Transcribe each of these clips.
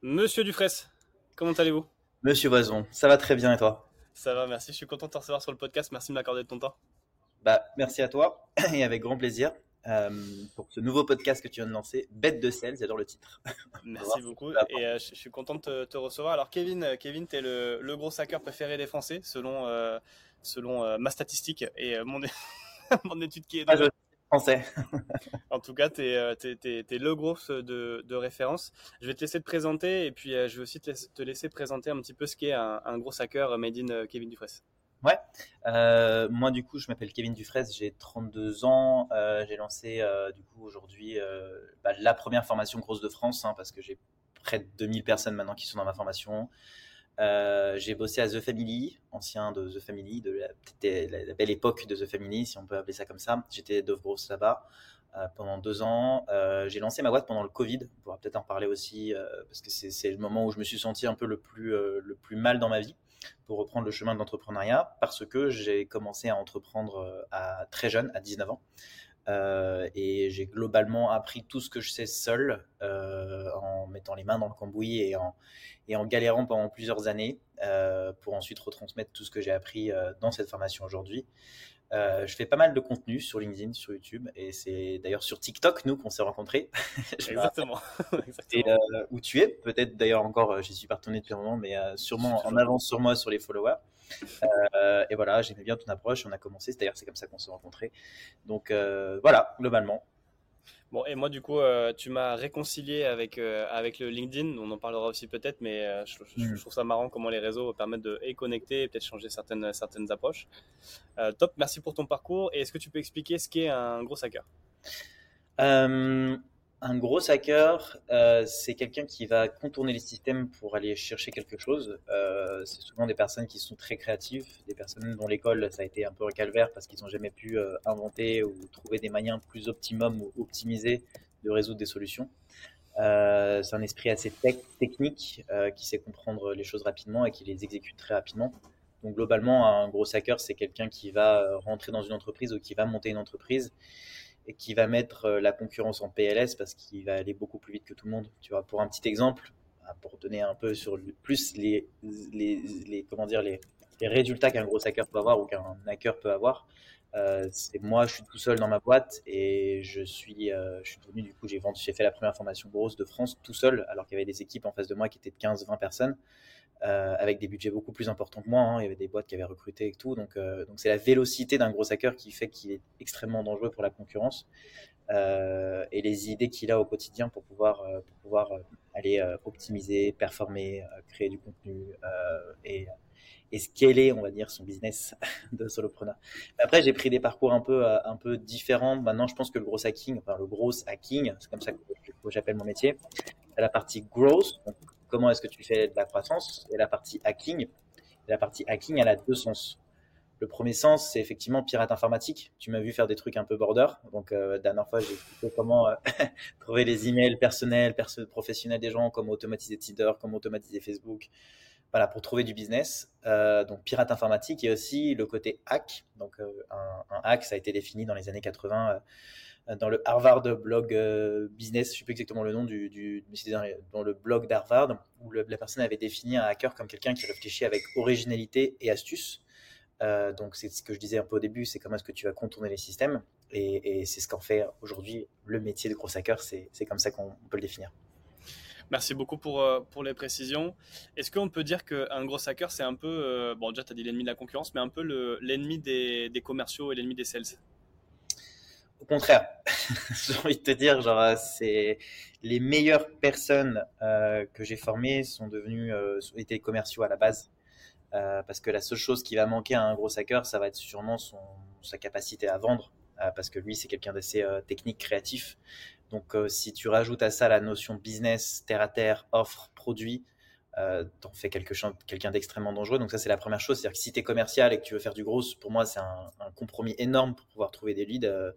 Monsieur Dufresne, comment allez-vous? Monsieur Boison, ça va très bien et toi? Ça va, merci. Je suis content de te recevoir sur le podcast. Merci de m'accorder de ton temps. Bah, merci à toi et avec grand plaisir euh, pour ce nouveau podcast que tu viens de lancer, Bête de sel, j'adore le titre. Merci beaucoup et euh, je, suis content de te, recevoir. Alors Kevin, euh, Kevin, tu es le, le, gros hacker préféré des Français selon, selon ma statistique et mon, mon étude qui est de français. en tout cas, tu es, euh, le gros de, de, référence. Je vais te laisser te présenter et puis euh, je vais aussi te laisser, présenter un petit peu ce qu'est un, un gros hacker made in euh, Kevin Dufresne. Ouais, euh, moi du coup je m'appelle Kevin Dufresne, j'ai 32 ans, euh, j'ai lancé euh, du coup aujourd'hui bah, la première formation grosse de France hein, parce que j'ai près de 2000 personnes maintenant qui sont dans ma formation. Euh, j'ai bossé à The Family, ancien de The Family, de la, belle époque de The Family, si on peut appeler ça comme ça. J'étais Dove Gross là-bas euh, pendant deux ans. Euh, j'ai lancé ma boîte pendant le Covid. On pourra peut-être en parler aussi parce que c'est le moment où je me suis senti un peu le plus le plus mal dans ma vie pour reprendre le chemin de l'entrepreneuriat parce que j'ai commencé à entreprendre à très jeune, à 19 ans. Euh, et j'ai globalement appris tout ce que je sais seul euh, en mettant les mains dans le cambouis et en, et en galérant pendant plusieurs années euh, pour ensuite retransmettre tout ce que j'ai appris dans cette formation aujourd'hui. Euh, je fais pas mal de contenu sur LinkedIn, sur YouTube, et c'est d'ailleurs sur TikTok, nous, qu'on s'est rencontrés. Exactement. Et euh, où tu es, peut-être d'ailleurs encore, j'y suis pas retourné depuis un moment, mais euh, sûrement en avance sur moi sur les followers. Euh, et voilà, j'aimais bien ton approche, on a commencé, c'est d'ailleurs c'est comme ça qu'on s'est rencontrés. Donc euh, voilà, globalement. Bon, et moi, du coup, euh, tu m'as réconcilié avec, euh, avec le LinkedIn. On en parlera aussi peut-être, mais euh, je, je, mm. je, trouve ça marrant comment les réseaux permettent de et connecter et peut-être changer certaines, certaines approches. Top, merci pour ton parcours. Et est-ce que tu peux expliquer ce qu'est un gros hacker? Un gros hacker, euh, c'est quelqu'un qui va contourner les systèmes pour aller chercher quelque chose. Euh, c'est souvent des personnes qui sont très créatives, des personnes dont l'école ça a été un peu un calvaire parce qu'ils n'ont jamais pu euh, inventer ou trouver des moyens plus optimum ou optimisés de résoudre des solutions. Euh, c'est un esprit assez tech, technique euh, qui sait comprendre les choses rapidement et qui les exécute très rapidement. Donc globalement, un gros hacker, c'est quelqu'un qui va rentrer dans une entreprise ou qui va monter une entreprise et qui va mettre euh, la concurrence en PLS parce qu'il va aller beaucoup plus vite que tout le monde. Tu vois, pour un petit exemple, ah, pour donner un peu sur plus les, les, les, comment dire les, les résultats qu'un gros hacker peut avoir ou qu'un hacker peut avoir. Euh, c'est moi, je suis tout seul dans ma boîte et je suis, euh, je suis devenu du coup, j'ai vendu, j'ai fait la première formation grosse de France tout seul, alors qu'il y avait des équipes en face de moi qui étaient de 15-20 personnes euh, avec des budgets beaucoup plus importants que moi. Hein. Il y avait des boîtes qui avaient recruté et tout. Donc, euh, donc c'est la vélocité d'un gros hacker qui fait qu'il est extrêmement dangereux pour la concurrence euh, et les idées qu'il a au quotidien pour pouvoir, euh, pour pouvoir euh, aller euh, optimiser, performer, créer du contenu et, et scaler, on va dire, son business de solopreneur. Après, j'ai pris des parcours un peu, un peu différents. Maintenant, je pense que le gros hacking, enfin le gros hacking, c'est comme ça que j'appelle mon métier, c'est la partie growth, donc comment est-ce que tu fais de la croissance, et la partie hacking. La partie hacking, elle a deux sens. Le premier sens, c'est effectivement pirate informatique. Tu m'as vu faire des trucs un peu border. Donc, euh, dernière fois, j'ai expliqué comment euh, trouver les emails personnels, perso professionnels des gens, comment automatiser Tinder, comment automatiser Facebook. Voilà, pour trouver du business. Euh, donc, pirate informatique et aussi le côté hack. Donc, euh, un, un, hack, ça a été défini dans les années 80 dans le Harvard Blog euh, Business, je ne sais plus exactement le nom du, du dans le blog d'Harvard, où le, la personne avait défini un hacker comme quelqu'un qui réfléchit avec originalité et astuce. Euh, donc c'est ce que je disais un peu au début, c'est comment est-ce que tu vas contourner les systèmes, et, c'est ce qu'en fait aujourd'hui le métier de gros hacker, c'est comme ça qu'on peut le définir. Merci beaucoup pour, euh, pour les précisions. Est-ce qu'on peut dire qu'un gros hacker, c'est un peu, bon déjà tu as dit l'ennemi de la concurrence, mais un peu l'ennemi des, des commerciaux et l'ennemi des sales? Au contraire, j'ai envie de te dire, genre, c'est les meilleures personnes euh, que j'ai formées sont devenues euh, étaient commerciaux à la base, euh, parce que la seule chose qui va manquer à un gros hacker, ça va être sûrement son sa capacité à vendre, euh, parce que lui c'est quelqu'un d'assez euh, technique, créatif. Donc euh, si tu rajoutes à ça la notion business, terre à terre, offre, produit, euh, t'en fais quelqu'un d'extrêmement dangereux. Donc ça, c'est la première chose. C'est-à-dire que si tu es commercial et que tu veux faire du gros, pour moi, c'est un, compromis énorme pour pouvoir trouver des leads euh,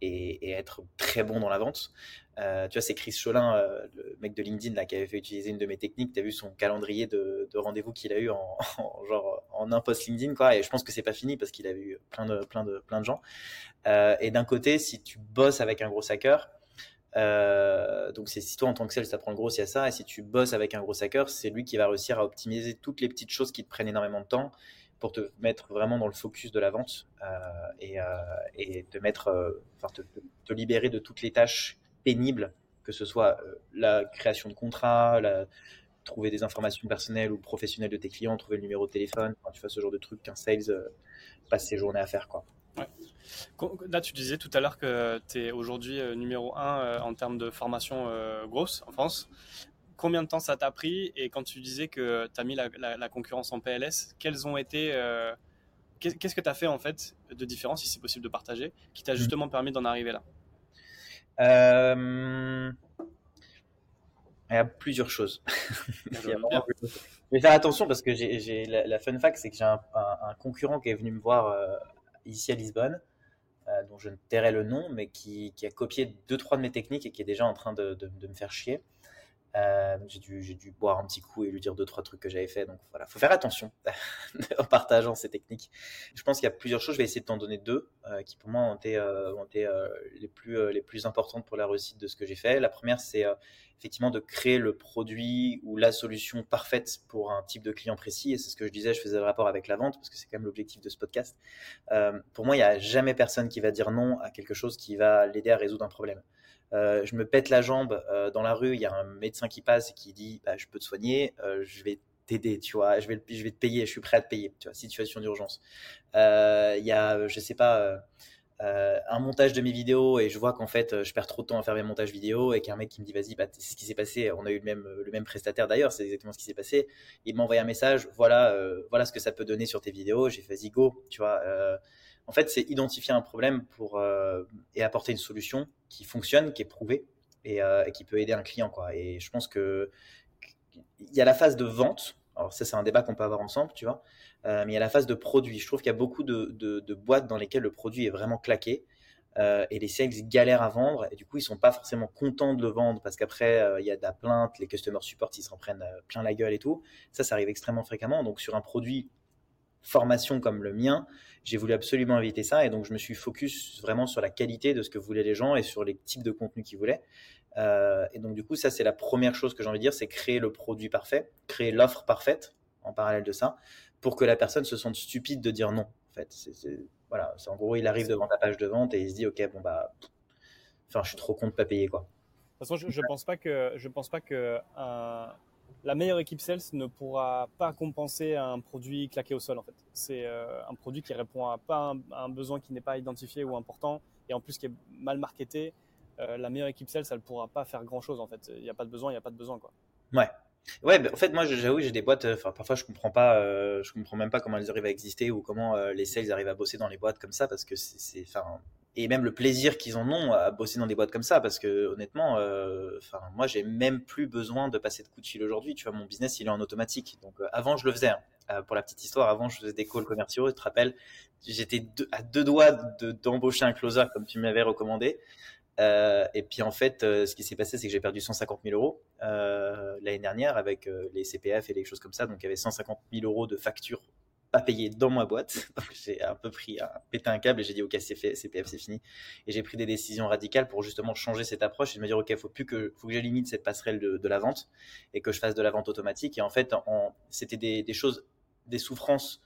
et, être très bon dans la vente. Euh, tu vois, c'est Chris Cholin, le mec de LinkedIn, là, qui avait fait utiliser une de mes techniques. Tu as vu son calendrier de, de rendez-vous qu'il a eu en, en, genre en un post LinkedIn, quoi. Et je pense que c'est pas fini parce qu'il a eu plein de, plein de, plein de gens. Et d'un côté, si tu bosses avec un gros hacker, donc c'est si toi en tant que sales, ça prend le gros, il y a ça. Et si tu bosses avec un gros hacker, c'est lui qui va réussir à optimiser toutes les petites choses qui te prennent énormément de temps pour te mettre vraiment dans le focus de la vente et, et, te mettre, enfin te, te, libérer de toutes les tâches pénibles, que ce soit la création de contrats, la, trouver des informations personnelles ou professionnelles de tes clients, trouver le numéro de téléphone, tu fais ce genre de truc qu'un sales euh, passe ses journées à faire. Quoi. Là, tu disais tout à l'heure que tu es aujourd'hui euh, numéro 1 euh, en termes de formation grosse en France. Combien de temps ça t'a pris? Et quand tu disais que tu as mis la, concurrence en PLS, quels ont été. Qu'est-ce que tu as fait en fait de différence, si c'est possible de partager, qui t'a mmh. justement permis d'en arriver là? Il y a plusieurs choses. je vais faire attention parce que j'ai la, fun fact, c'est que j'ai un, concurrent qui est venu me voir euh, ici à Lisbonne, euh, dont je ne tairai le nom, mais qui, a copié deux trois de mes techniques et qui est déjà en train de me faire chier. Euh, j'ai dû, boire un petit coup et lui dire deux trois trucs que j'avais fait. Donc voilà, faut faire attention en partageant ces techniques. Je pense qu'il y a plusieurs choses. Je vais essayer de t'en donner deux euh, qui pour moi ont été, euh, les plus les plus importantes pour la réussite de ce que j'ai fait. La première, c'est effectivement de créer le produit ou la solution parfaite pour un type de client précis. Et c'est ce que je disais. Je faisais le rapport avec la vente parce que c'est quand même l'objectif de ce podcast. pour moi, il n'y a jamais personne qui va dire non à quelque chose qui va l'aider à résoudre un problème. Euh, je me pète la jambe euh, dans la rue, il y a un médecin qui passe et qui dit bah, je peux te soigner, euh, je vais t'aider, tu vois, je vais, je vais te payer, je suis prêt à te payer, tu situation d'urgence. Il y a, je sais pas, un montage de mes vidéos et je vois qu'en fait je perds trop de temps à faire mes montages vidéo et qu'un mec qui me dit vas-y, bah, c'est ce qui s'est passé, on a eu le même, le même prestataire d'ailleurs, c'est exactement ce qui s'est passé. Il m'a envoyé un message, voilà, voilà ce que ça peut donner sur tes vidéos, j'ai fait vas-y go, tu vois en fait, c'est identifier un problème pour, euh, et apporter une solution qui fonctionne, qui est prouvée euh, et, qui peut aider un client. Et je pense que il y a la phase de vente. Alors ça, c'est un débat qu'on peut avoir ensemble, tu vois. Euh, mais il y a la phase de produit. Je trouve qu'il y a beaucoup de, boîtes dans lesquelles le produit est vraiment claqué. et les sales galèrent à vendre et du coup ils sont pas forcément contents de le vendre parce qu'après il y a de la plainte, les customer support ils s'en prennent plein la gueule et tout. Ça, ça arrive extrêmement fréquemment. Donc sur un produit formation comme le mien, j'ai voulu absolument éviter ça et donc je me suis focus vraiment sur la qualité de ce que voulaient les gens et sur les types de contenus qu'ils voulaient. Euh, et donc du coup, ça c'est la première chose que j'ai envie de dire, c'est créer le produit parfait, créer l'offre parfaite en parallèle de ça, pour que la personne se sente stupide de dire non. En fait, voilà, c'est en gros, il arrive devant ta page de vente et il se dit ok bon bah, enfin je suis trop con de pas payer quoi. De toute façon, je, je pense pas que je pense pas que un la meilleure équipe sales ne pourra pas compenser un produit claqué au sol en fait. C'est euh, un produit qui répond à pas un, besoin qui n'est pas identifié ou important et en plus qui est mal marketé. Euh, la meilleure équipe sales, elle ne pourra pas faire grand chose en fait. Il n'y a pas de besoin, il n'y a pas de besoin quoi. Ouais. Ouais, en fait, moi, j'avoue, j'ai des boîtes. Enfin, parfois, je comprends pas, euh, je comprends même pas comment elles arrivent à exister ou comment les sales arrivent à bosser dans les boîtes comme ça, parce que c'est, et même le plaisir qu'ils en ont à bosser dans des boîtes comme ça parce que honnêtement euh, enfin moi j'ai même plus besoin de passer de coup de fil aujourd'hui. Tu vois mon business il est en automatique. Donc euh, avant je le faisais hein. euh, pour la petite histoire avant je faisais des calls commerciaux tu te rappelles? J'étais à deux doigts d'embaucher un closer comme tu m'avais recommandé. Et puis en fait ce qui s'est passé c'est que j'ai perdu 150 000 euros l'année dernière avec les CPF et les choses comme ça. Donc il y avait 150 000 euros de factures pas payé dans ma boîte. j'ai un peu pris, un, pété un câble et j'ai dit ok c'est fait, CPF c'est fini. Et j'ai pris des décisions radicales pour justement changer cette approche et me dire ok faut plus que faut que j'élimine cette passerelle de, la vente et que je fasse de la vente automatique. Et en fait c'était des, choses, des souffrances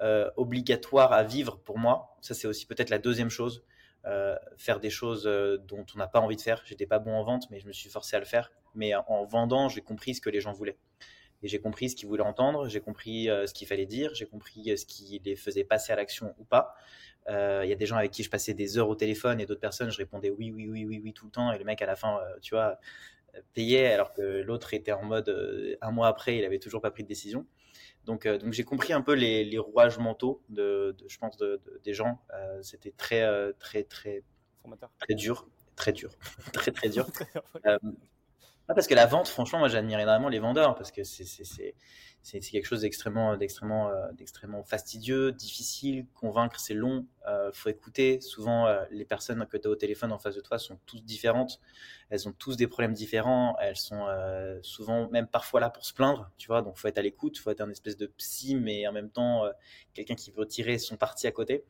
euh, obligatoires à vivre pour moi. Ça c'est aussi peut-être la deuxième chose. Euh, faire des choses euh, dont on n'a pas envie de faire. J'étais pas bon en vente, mais je me suis forcé à le faire. Mais en vendant, j'ai compris ce que les gens voulaient et j'ai compris ce qu'ils voulaient entendre, j'ai compris euh, ce qu'il fallait dire, j'ai compris euh, ce qui les faisait passer à l'action ou pas. Euh, il y a des gens avec qui je passais des heures au téléphone et d'autres personnes, je répondais oui, oui, oui, oui, oui tout le temps. Et le mec, à la fin, tu vois, payait alors que l'autre était en mode un mois après, il avait toujours pas pris de décision. Donc, donc j'ai compris un peu les, les rouages mentaux de, de je pense, de, des gens. C'était très, très, très, très dur, très dur, très, très dur. parce que la vente, franchement, moi j'admire énormément les vendeurs parce que c'est quelque chose euh, d'extrêmement fastidieux, difficile. Convaincre, c'est long. Euh, faut écouter. Souvent, euh, les personnes que tu as au téléphone en face de toi sont toutes différentes. Elles ont tous des problèmes différents. Elles sont euh, souvent, même parfois là pour se plaindre. Tu vois, donc faut être à l'écoute. Faut être un espèce de psy, mais en même temps quelqu'un qui veut tirer son parti à côté.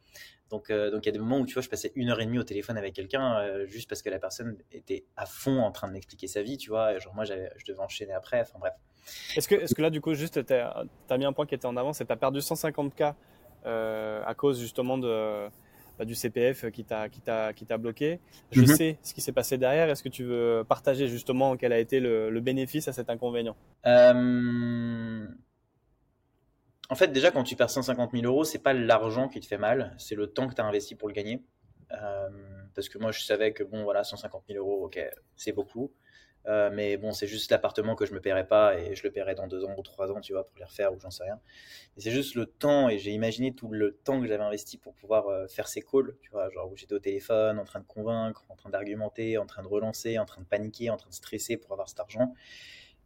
Donc, donc il y a des moments où tu vois, je passais une heure et demie au téléphone avec quelqu'un juste parce que la personne était à fond en train de m'expliquer sa vie, tu vois. genre moi, je devais enchaîner après. Enfin bref. Est-ce que, est que là, du coup, juste, tu as, mis un point qui était en avant, c'est que tu as perdu 150K euh, à cause justement de, bah, du CPF qui t'a bloqué. Je mhm. sais ce qui s'est passé derrière. Est-ce que tu veux partager justement quel a été le, bénéfice à cet inconvénient? Euh... En fait, déjà, quand tu perds 150 000 euros, c'est pas l'argent qui te fait mal, c'est le temps que tu as investi pour le gagner. Euh, parce que moi, je savais que bon, voilà, 150 000 euros, ok, c'est beaucoup. Euh, mais bon, c'est juste l'appartement que je me paierai pas et je le paierai dans deux ans ou trois ans, tu vois, pour les refaire ou j'en sais rien. C'est juste le temps et j'ai imaginé tout le temps que j'avais investi pour pouvoir euh, faire ces calls, tu vois, genre où j'étais au téléphone, en train de convaincre, en train d'argumenter, en train de relancer, en train de paniquer, en train de stresser pour avoir cet argent.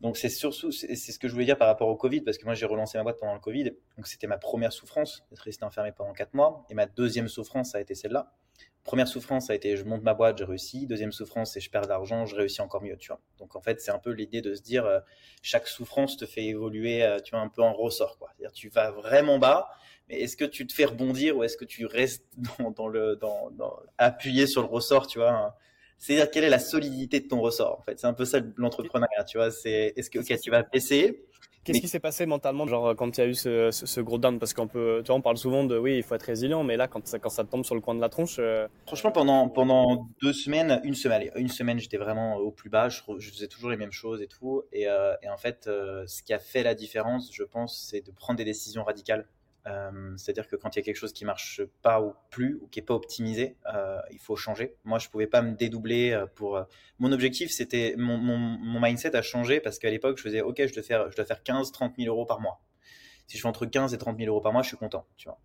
Donc c'est surtout, c'est ce que je voulais dire par rapport au Covid, parce que moi j'ai relancé ma boîte pendant le Covid, donc c'était ma première souffrance d'être resté enfermé pendant quatre mois, et ma deuxième souffrance ça a été celle-là. Première souffrance, ça a été je monte ma boîte, j'ai réussi. Deuxième souffrance, c'est je perds de l'argent, je réussis encore mieux, tu vois. Donc en fait, c'est un peu l'idée de se dire euh, chaque souffrance te fait évoluer, euh, tu vois, un peu en ressort, quoi. C'est-à-dire tu vas vraiment bas, mais est-ce que tu te fais rebondir ou est-ce que tu restes dans, le dans, dans, appuyé sur le ressort, tu vois hein? C'est-à-dire quelle est la solidité de ton ressort, en fait? C'est un peu ça l'entrepreneuriat, tu vois. C'est est-ce que tu vas baisser Qu'est-ce qui s'est passé mentalement, genre quand il y a eu ce, ce, gros down? Parce qu'on peut, tu vois, on parle souvent de oui, il faut être résilient, mais là, quand ça, quand ça tombe sur le coin de la tronche. Euh, Franchement, pendant pendant deux semaines, une semaine, une semaine, j'étais vraiment au plus bas. Je, je, faisais toujours les mêmes choses et tout. Et, euh, et en fait, euh, ce qui a fait la différence, je pense, c'est de prendre des décisions radicales. Euh, c'est-à-dire que quand il y a quelque chose qui marche pas ou plus ou qui est pas optimisé, euh, il faut changer. Moi, je pouvais pas me dédoubler euh, pour. Mon objectif, c'était mon, mon, mon, mindset a changé parce qu'à l'époque, je faisais OK, je dois faire, je dois faire 15, 30 000 euros par mois. Si je fais entre 15 et 30 000 euros par mois, je suis content. Tu vois.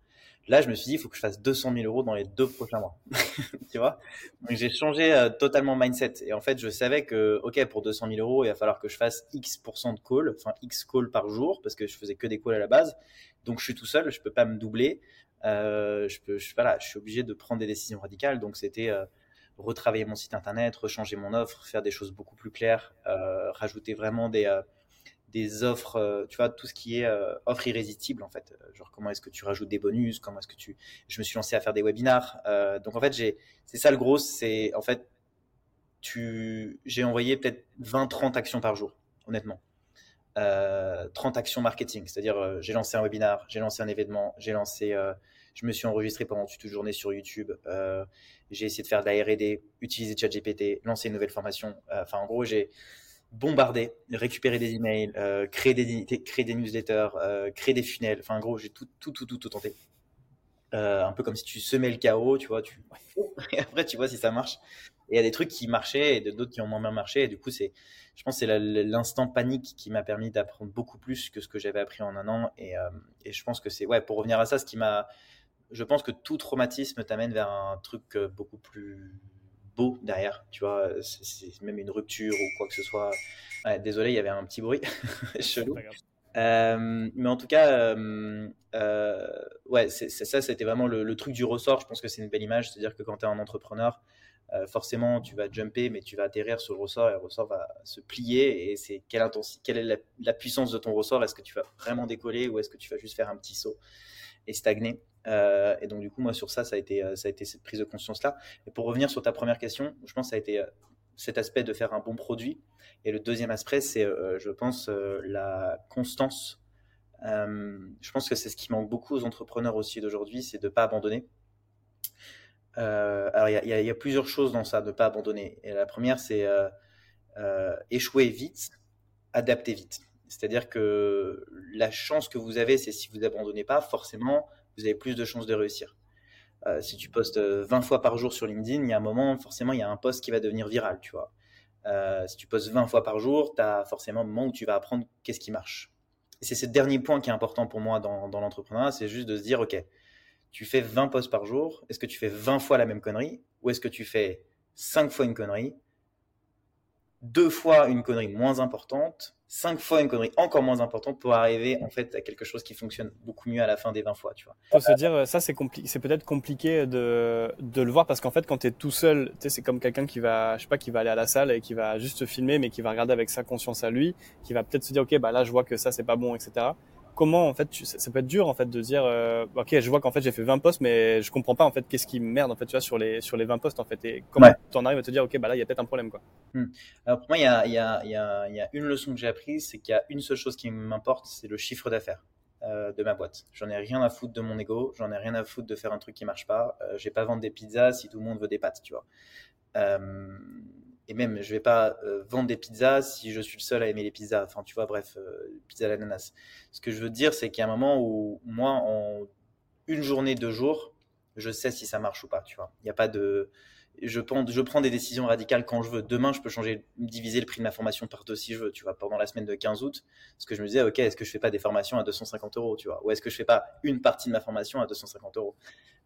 Là, je me suis dit, il faut que je fasse 200 000 euros dans les deux prochains mois. tu vois? Donc, j'ai changé euh, totalement mindset. Et en fait, je savais que, OK, pour 200 000 euros, il va falloir que je fasse X% de calls, enfin X calls par jour, parce que je faisais que des calls à la base. Donc, je suis tout seul, je peux pas me doubler. Euh, je, peux, je, voilà, je suis obligé de prendre des décisions radicales. Donc, c'était euh, retravailler mon site internet, rechanger mon offre, faire des choses beaucoup plus claires, euh, rajouter vraiment des des offres, euh, tu vois, tout ce qui est euh, offre irrésistible en fait. Euh, genre comment est-ce que tu rajoutes des bonus, comment est-ce que tu. Je me suis lancé à faire des webinars. donc en fait, j'ai, c'est ça le gros, c'est en fait, tu, j'ai envoyé peut-être 20-30 actions par jour, honnêtement. 30 actions marketing, c'est-à-dire j'ai lancé un webinar, j'ai lancé un événement, j'ai lancé, je me suis enregistré pendant toute une journée sur YouTube, j'ai essayé de faire de la R&D, utiliser ChatGPT, lancer une nouvelle formation. Enfin en gros j'ai bombarder, récupérer des emails, euh, créer, des, newsletters, euh, créer des funnels. Enfin, en gros, j'ai tout, tout, tout, tout, tout tenté. Euh, un peu comme si tu semais le chaos, tu vois, et après tu vois si ça marche. Et il y a des trucs qui marchaient et d'autres qui ont moins bien marché. Et du coup, c'est, je pense, c'est l'instant panique qui m'a permis d'apprendre beaucoup plus que ce que j'avais appris en un an. Et je pense que c'est, ouais, pour revenir à ça, ce qui m'a, je pense que tout traumatisme t'amène vers un truc beaucoup plus beau derrière, tu vois, c'est même une rupture ou quoi que ce soit. désolé, il y avait un petit bruit chelou. Euh, mais en tout cas, euh, euh, ouais, c'est ça, c'était vraiment le, truc du ressort. Je pense que c'est une belle image, c'est-à-dire que quand tu es un entrepreneur, forcément, tu vas jumper, mais tu vas atterrir sur le ressort et le ressort va se plier. Et c'est quelle, quelle est la, la, puissance de ton ressort? Est-ce que tu vas vraiment décoller ou est-ce que tu vas juste faire un petit saut et stagner? Euh, et donc, du coup, moi, sur ça, ça a été, euh, ça a été cette prise de conscience-là. Et pour revenir sur ta première question, je pense que ça a été euh, cet aspect de faire un bon produit. Et le deuxième aspect, c'est, je pense, la constance. je pense que c'est ce qui manque beaucoup aux entrepreneurs aussi d'aujourd'hui, c'est de ne pas abandonner. alors, il y, y, a plusieurs choses dans ça, de ne pas abandonner. Et la première, c'est échouer vite, adapter vite. C'est-à-dire que la chance que vous avez, c'est si vous abandonnez pas, forcément, vous avez plus de chances de réussir. Euh, si tu postes 20 fois par jour sur LinkedIn, il y a un moment, forcément, il y a un post qui va devenir viral, tu vois. Euh, si tu postes 20 fois par jour, tu as forcément un moment où tu vas apprendre qu'est-ce qui marche. C'est ce dernier point qui est important pour moi dans, dans l'entrepreneuriat, c'est juste de se dire, OK, tu fais 20 posts par jour, est-ce que tu fais 20 fois la même connerie ou est-ce que tu fais 5 fois une connerie deux fois une connerie moins importante, cinq fois une connerie encore moins importante pour arriver en fait à quelque chose qui fonctionne beaucoup mieux à la fin des 20 fois, tu vois. Faut se dire, ça c'est compliqué, c'est peut-être compliqué de, de le voir parce qu'en fait quand tu es tout seul, tu sais, c'est comme quelqu'un qui va, je sais pas, qui va aller à la salle et qui va juste filmer mais qui va regarder avec sa conscience à lui, qui va peut-être se dire, ok, bah là je vois que ça c'est pas bon, etc comment en fait ça, peut être dur en fait de dire euh, ok je vois qu'en fait j'ai fait 20 postes mais je comprends pas en fait qu'est-ce qui merde en fait tu vois sur les sur les 20 postes en fait et comment tu en arrives à te dire ok bah là il y a peut-être un problème quoi. Hmm. alors pour moi il y a, y, a, y, a, y a une leçon que j'ai apprise c'est qu'il y a une seule chose qui m'importe c'est le chiffre d'affaires euh, de ma boîte. J'en ai rien à foutre de mon ego j'en ai rien à foutre de faire un truc qui marche pas euh, j'ai pas vendre des pizzas si tout le monde veut des pâtes tu vois. Euh, et même, je vais pas euh, vendre des pizzas si je suis le seul à aimer les pizzas. Enfin, tu vois, bref, euh, pizza à l'ananas. Ce que je veux dire, c'est qu'il y a un moment où moi, en une journée, deux jours, je sais si ça marche ou pas. Tu vois, il n'y a pas de. Je prends, des décisions radicales quand je veux. Demain, je peux changer, diviser le prix de ma formation par deux si je veux. Tu vois, pendant la semaine de 15 août, ce que je me disais, ok, est-ce que je fais pas des formations à 250 euros, tu vois, ou est-ce que je fais pas une partie de ma formation à 250 euros?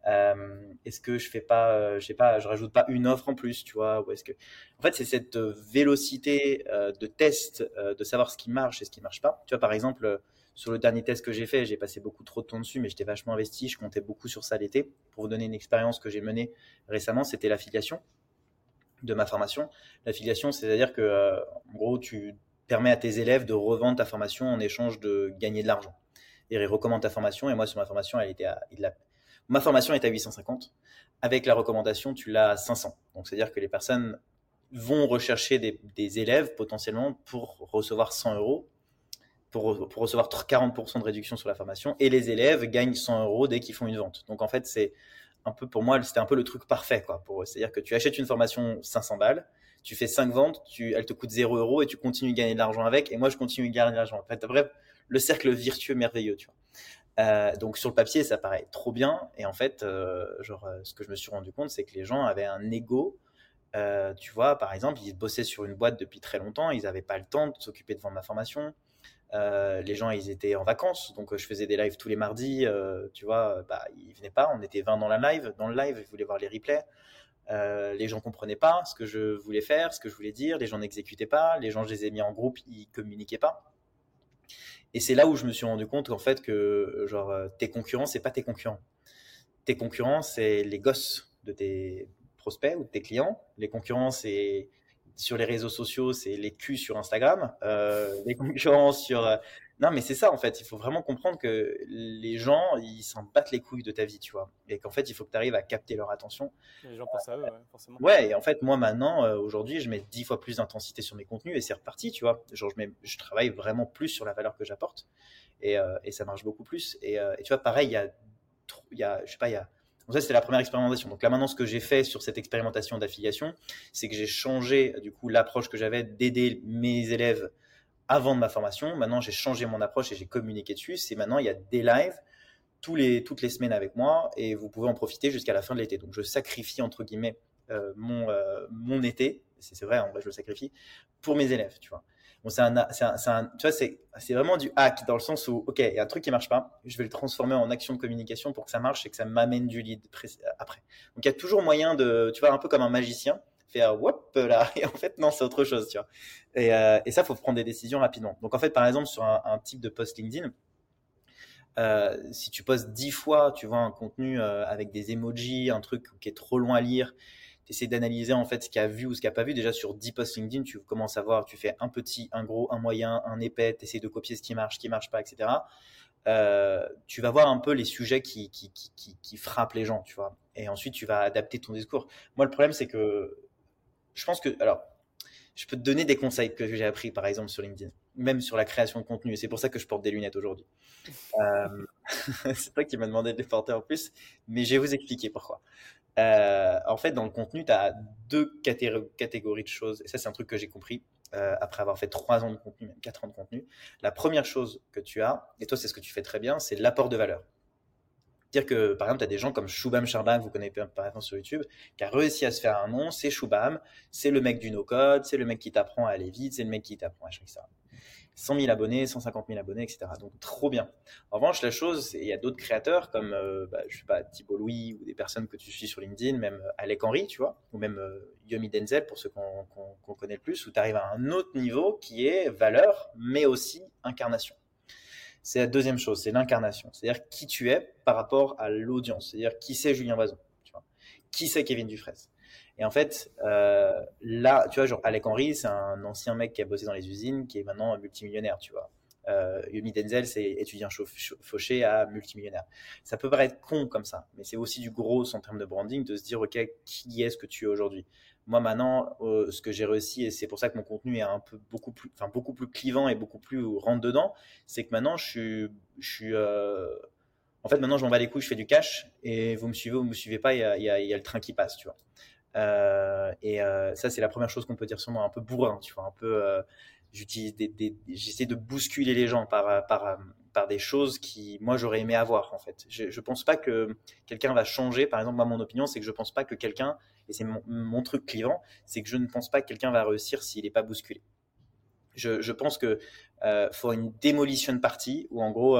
Euh, est-ce que je fais pas, euh, je sais pas, je rajoute pas une offre en plus, tu vois, ou est-ce que, en fait, c'est cette euh, vélocité de test, de savoir ce qui marche et ce qui marche pas. Tu vois, par exemple, sur le dernier test que j'ai fait, j'ai passé beaucoup trop de temps dessus, mais j'étais vachement investi. Je comptais beaucoup sur ça l'été. Pour vous donner une expérience que j'ai menée récemment, c'était l'affiliation de ma formation. L'affiliation, c'est-à-dire que, en gros, tu permets à tes élèves de revendre ta formation en échange de gagner de l'argent. Et ils recommandent ta formation. Et moi, sur ma formation, elle était à, Ma formation est à 850. Avec la recommandation, tu l'as à 500. Donc, c'est-à-dire que les personnes vont rechercher des, élèves potentiellement pour recevoir 100 euros, pour, recevoir 40% de réduction sur la formation. Et les élèves gagnent 100 euros dès qu'ils font une vente. Donc, en fait, c'est un peu pour moi, c'était un peu le truc parfait. quoi. C'est-à-dire que tu achètes une formation 500 balles, tu fais 5 ventes, tu, elle te coûte 0 euros et tu continues de gagner de l'argent avec. Et moi, je continue de gagner de l'argent. En fait, bref, le cercle virtueux merveilleux. Tu vois. Euh, donc sur le papier, ça paraît trop bien. Et en fait, euh, genre, euh, ce que je me suis rendu compte, c'est que les gens avaient un ego. tu vois, par exemple, ils bossaient sur une boîte depuis très longtemps, ils n'avaient pas le temps de s'occuper de vendre ma formation. Les gens, ils étaient en vacances, donc je faisais des lives tous les mardis. tu vois, bah, ils venaient pas. On était 20 dans la live, dans le live, ils voulaient voir les replays. les gens comprenaient pas ce que je voulais faire, ce que je voulais dire. Les gens n'exécutaient pas. Les gens, je les ai mis en groupe, ils communiquaient pas. Et c'est là où je me suis rendu compte qu'en fait, que genre, euh, tes concurrents, c'est pas tes concurrents. Tes concurrents, c'est les gosses de tes prospects ou de tes clients. Les concurrents, c'est sur les réseaux sociaux, c'est les culs sur Instagram. Euh, les concurrents sur euh, non, mais c'est ça en fait. Il faut vraiment comprendre que les gens, ils s'en battent les couilles de ta vie, tu vois. Et qu'en fait, il faut que tu arrives à capter leur attention. Les gens pensent à eux, ouais, forcément. Ouais, et en fait, moi maintenant, euh, aujourd'hui, je mets dix fois plus d'intensité sur mes contenus et c'est reparti, tu vois. Genre, je, mets, je travaille vraiment plus sur la valeur que j'apporte et, euh, et, ça marche beaucoup plus. Et, euh, et tu vois, pareil, il y a, il y a, je sais pas, il y a. Donc ça, c'était la première expérimentation. Donc là, maintenant, ce que j'ai fait sur cette expérimentation d'affiliation, c'est que j'ai changé, du coup, l'approche que j'avais d'aider mes élèves avant de ma formation. Maintenant, j'ai changé mon approche et j'ai communiqué dessus. C'est maintenant, il y a des lives les, toutes les semaines avec moi et vous pouvez en profiter jusqu'à la fin de l'été. Donc, je sacrifie, entre guillemets, euh, mon, euh, mon été. C'est vrai, en vrai, je le sacrifie pour mes élèves, tu vois. Bon, c'est un, c'est un, tu vois, c'est, vraiment du hack dans le sens où, ok, il y a un truc qui marche pas, je vais le transformer en action de communication pour que ça marche et que ça m'amène du lead après. Donc, il y a toujours moyen de, tu vois, un peu comme un magicien, faire whoop là et en fait non c'est autre chose tu vois et, euh, et ça faut prendre des décisions rapidement donc en fait par exemple sur un, type de post LinkedIn euh, si tu postes dix fois tu vois un contenu euh, avec des emojis un truc qui est trop loin à lire essaies d'analyser en fait ce qu'il a vu ou ce qu'il a pas vu déjà sur 10 posts LinkedIn tu commences à voir tu fais un petit un gros un moyen un épais tu essaies de copier ce qui marche ce qui marche pas etc euh, tu vas voir un peu les sujets qui, frappent les gens, tu vois. Et ensuite, tu vas adapter ton discours. Moi, le problème, c'est que je pense que, alors, je peux te donner des conseils que j'ai appris, par exemple, sur LinkedIn, même sur la création de contenu. C'est pour ça que je porte des lunettes aujourd'hui. Euh, c'est toi qui m'as demandé de les porter en plus, mais je vais vous expliquer pourquoi. Euh, en fait, dans le contenu, tu as deux catégories de choses. Et ça, c'est un truc que j'ai compris euh, après avoir fait trois ans de contenu, même quatre ans de contenu. La première chose que tu as, et toi, c'est ce que tu fais très bien, c'est l'apport de valeur dire que, par exemple, tu as des gens comme Shubham Sharma, que vous connaissez par exemple sur YouTube, qui a réussi à se faire un nom, c'est Shubham, c'est le mec du no-code, c'est le mec qui t'apprend à aller vite, c'est le mec qui t'apprend à etc. 100 000 abonnés, 150 000 abonnés, etc. Donc trop bien. En revanche, la chose, il y a d'autres créateurs comme, euh, bah, je sais pas, Thibault Louis ou des personnes que tu suis sur LinkedIn, même euh, Alec Henry, tu vois, ou même euh, Yomi Denzel pour ceux qu'on connaît le plus, où tu arrives à un autre niveau qui est valeur, mais aussi incarnation. C'est la deuxième chose, c'est l'incarnation. C'est-à-dire qui tu es par rapport à l'audience. C'est-à-dire qui c'est Julien Vazon, tu vois. Qui c'est Kevin Dufresne? Et en fait, euh, là, tu vois, genre Alec Henry, c'est un ancien mec qui a bossé dans les usines, qui est maintenant multimillionnaire, tu vois. Euh, Yumi Denzel, c'est étudiant fauché à multimillionnaire. Ça peut paraître con comme ça, mais c'est aussi du gros en termes de branding de se dire, OK, qui est-ce que tu es aujourd'hui? Moi, maintenant, euh, ce que j'ai réussi, et c'est pour ça que mon contenu est un peu beaucoup plus, enfin, beaucoup plus clivant et beaucoup plus rentre dedans, c'est que maintenant, je suis, euh, en fait, maintenant, je m'en bats les couilles, je fais du cash, et vous me suivez ou vous me suivez pas, il y a, le train qui passe, tu vois. Euh, et euh, ça, c'est la première chose qu'on peut dire sur moi, un peu bourrin, tu vois, un peu. Euh, j'utilise des, j'essaie de bousculer les gens par, par, par des choses qui, moi, j'aurais aimé avoir, en fait. Je, je pense pas que quelqu'un va changer. Par exemple, moi, mon opinion, c'est que je pense pas que quelqu'un, et c'est mon, truc clivant, c'est que je ne pense pas que quelqu'un va réussir s'il n'est pas bousculé. Je, je, pense que faut une démolition partie où, en gros,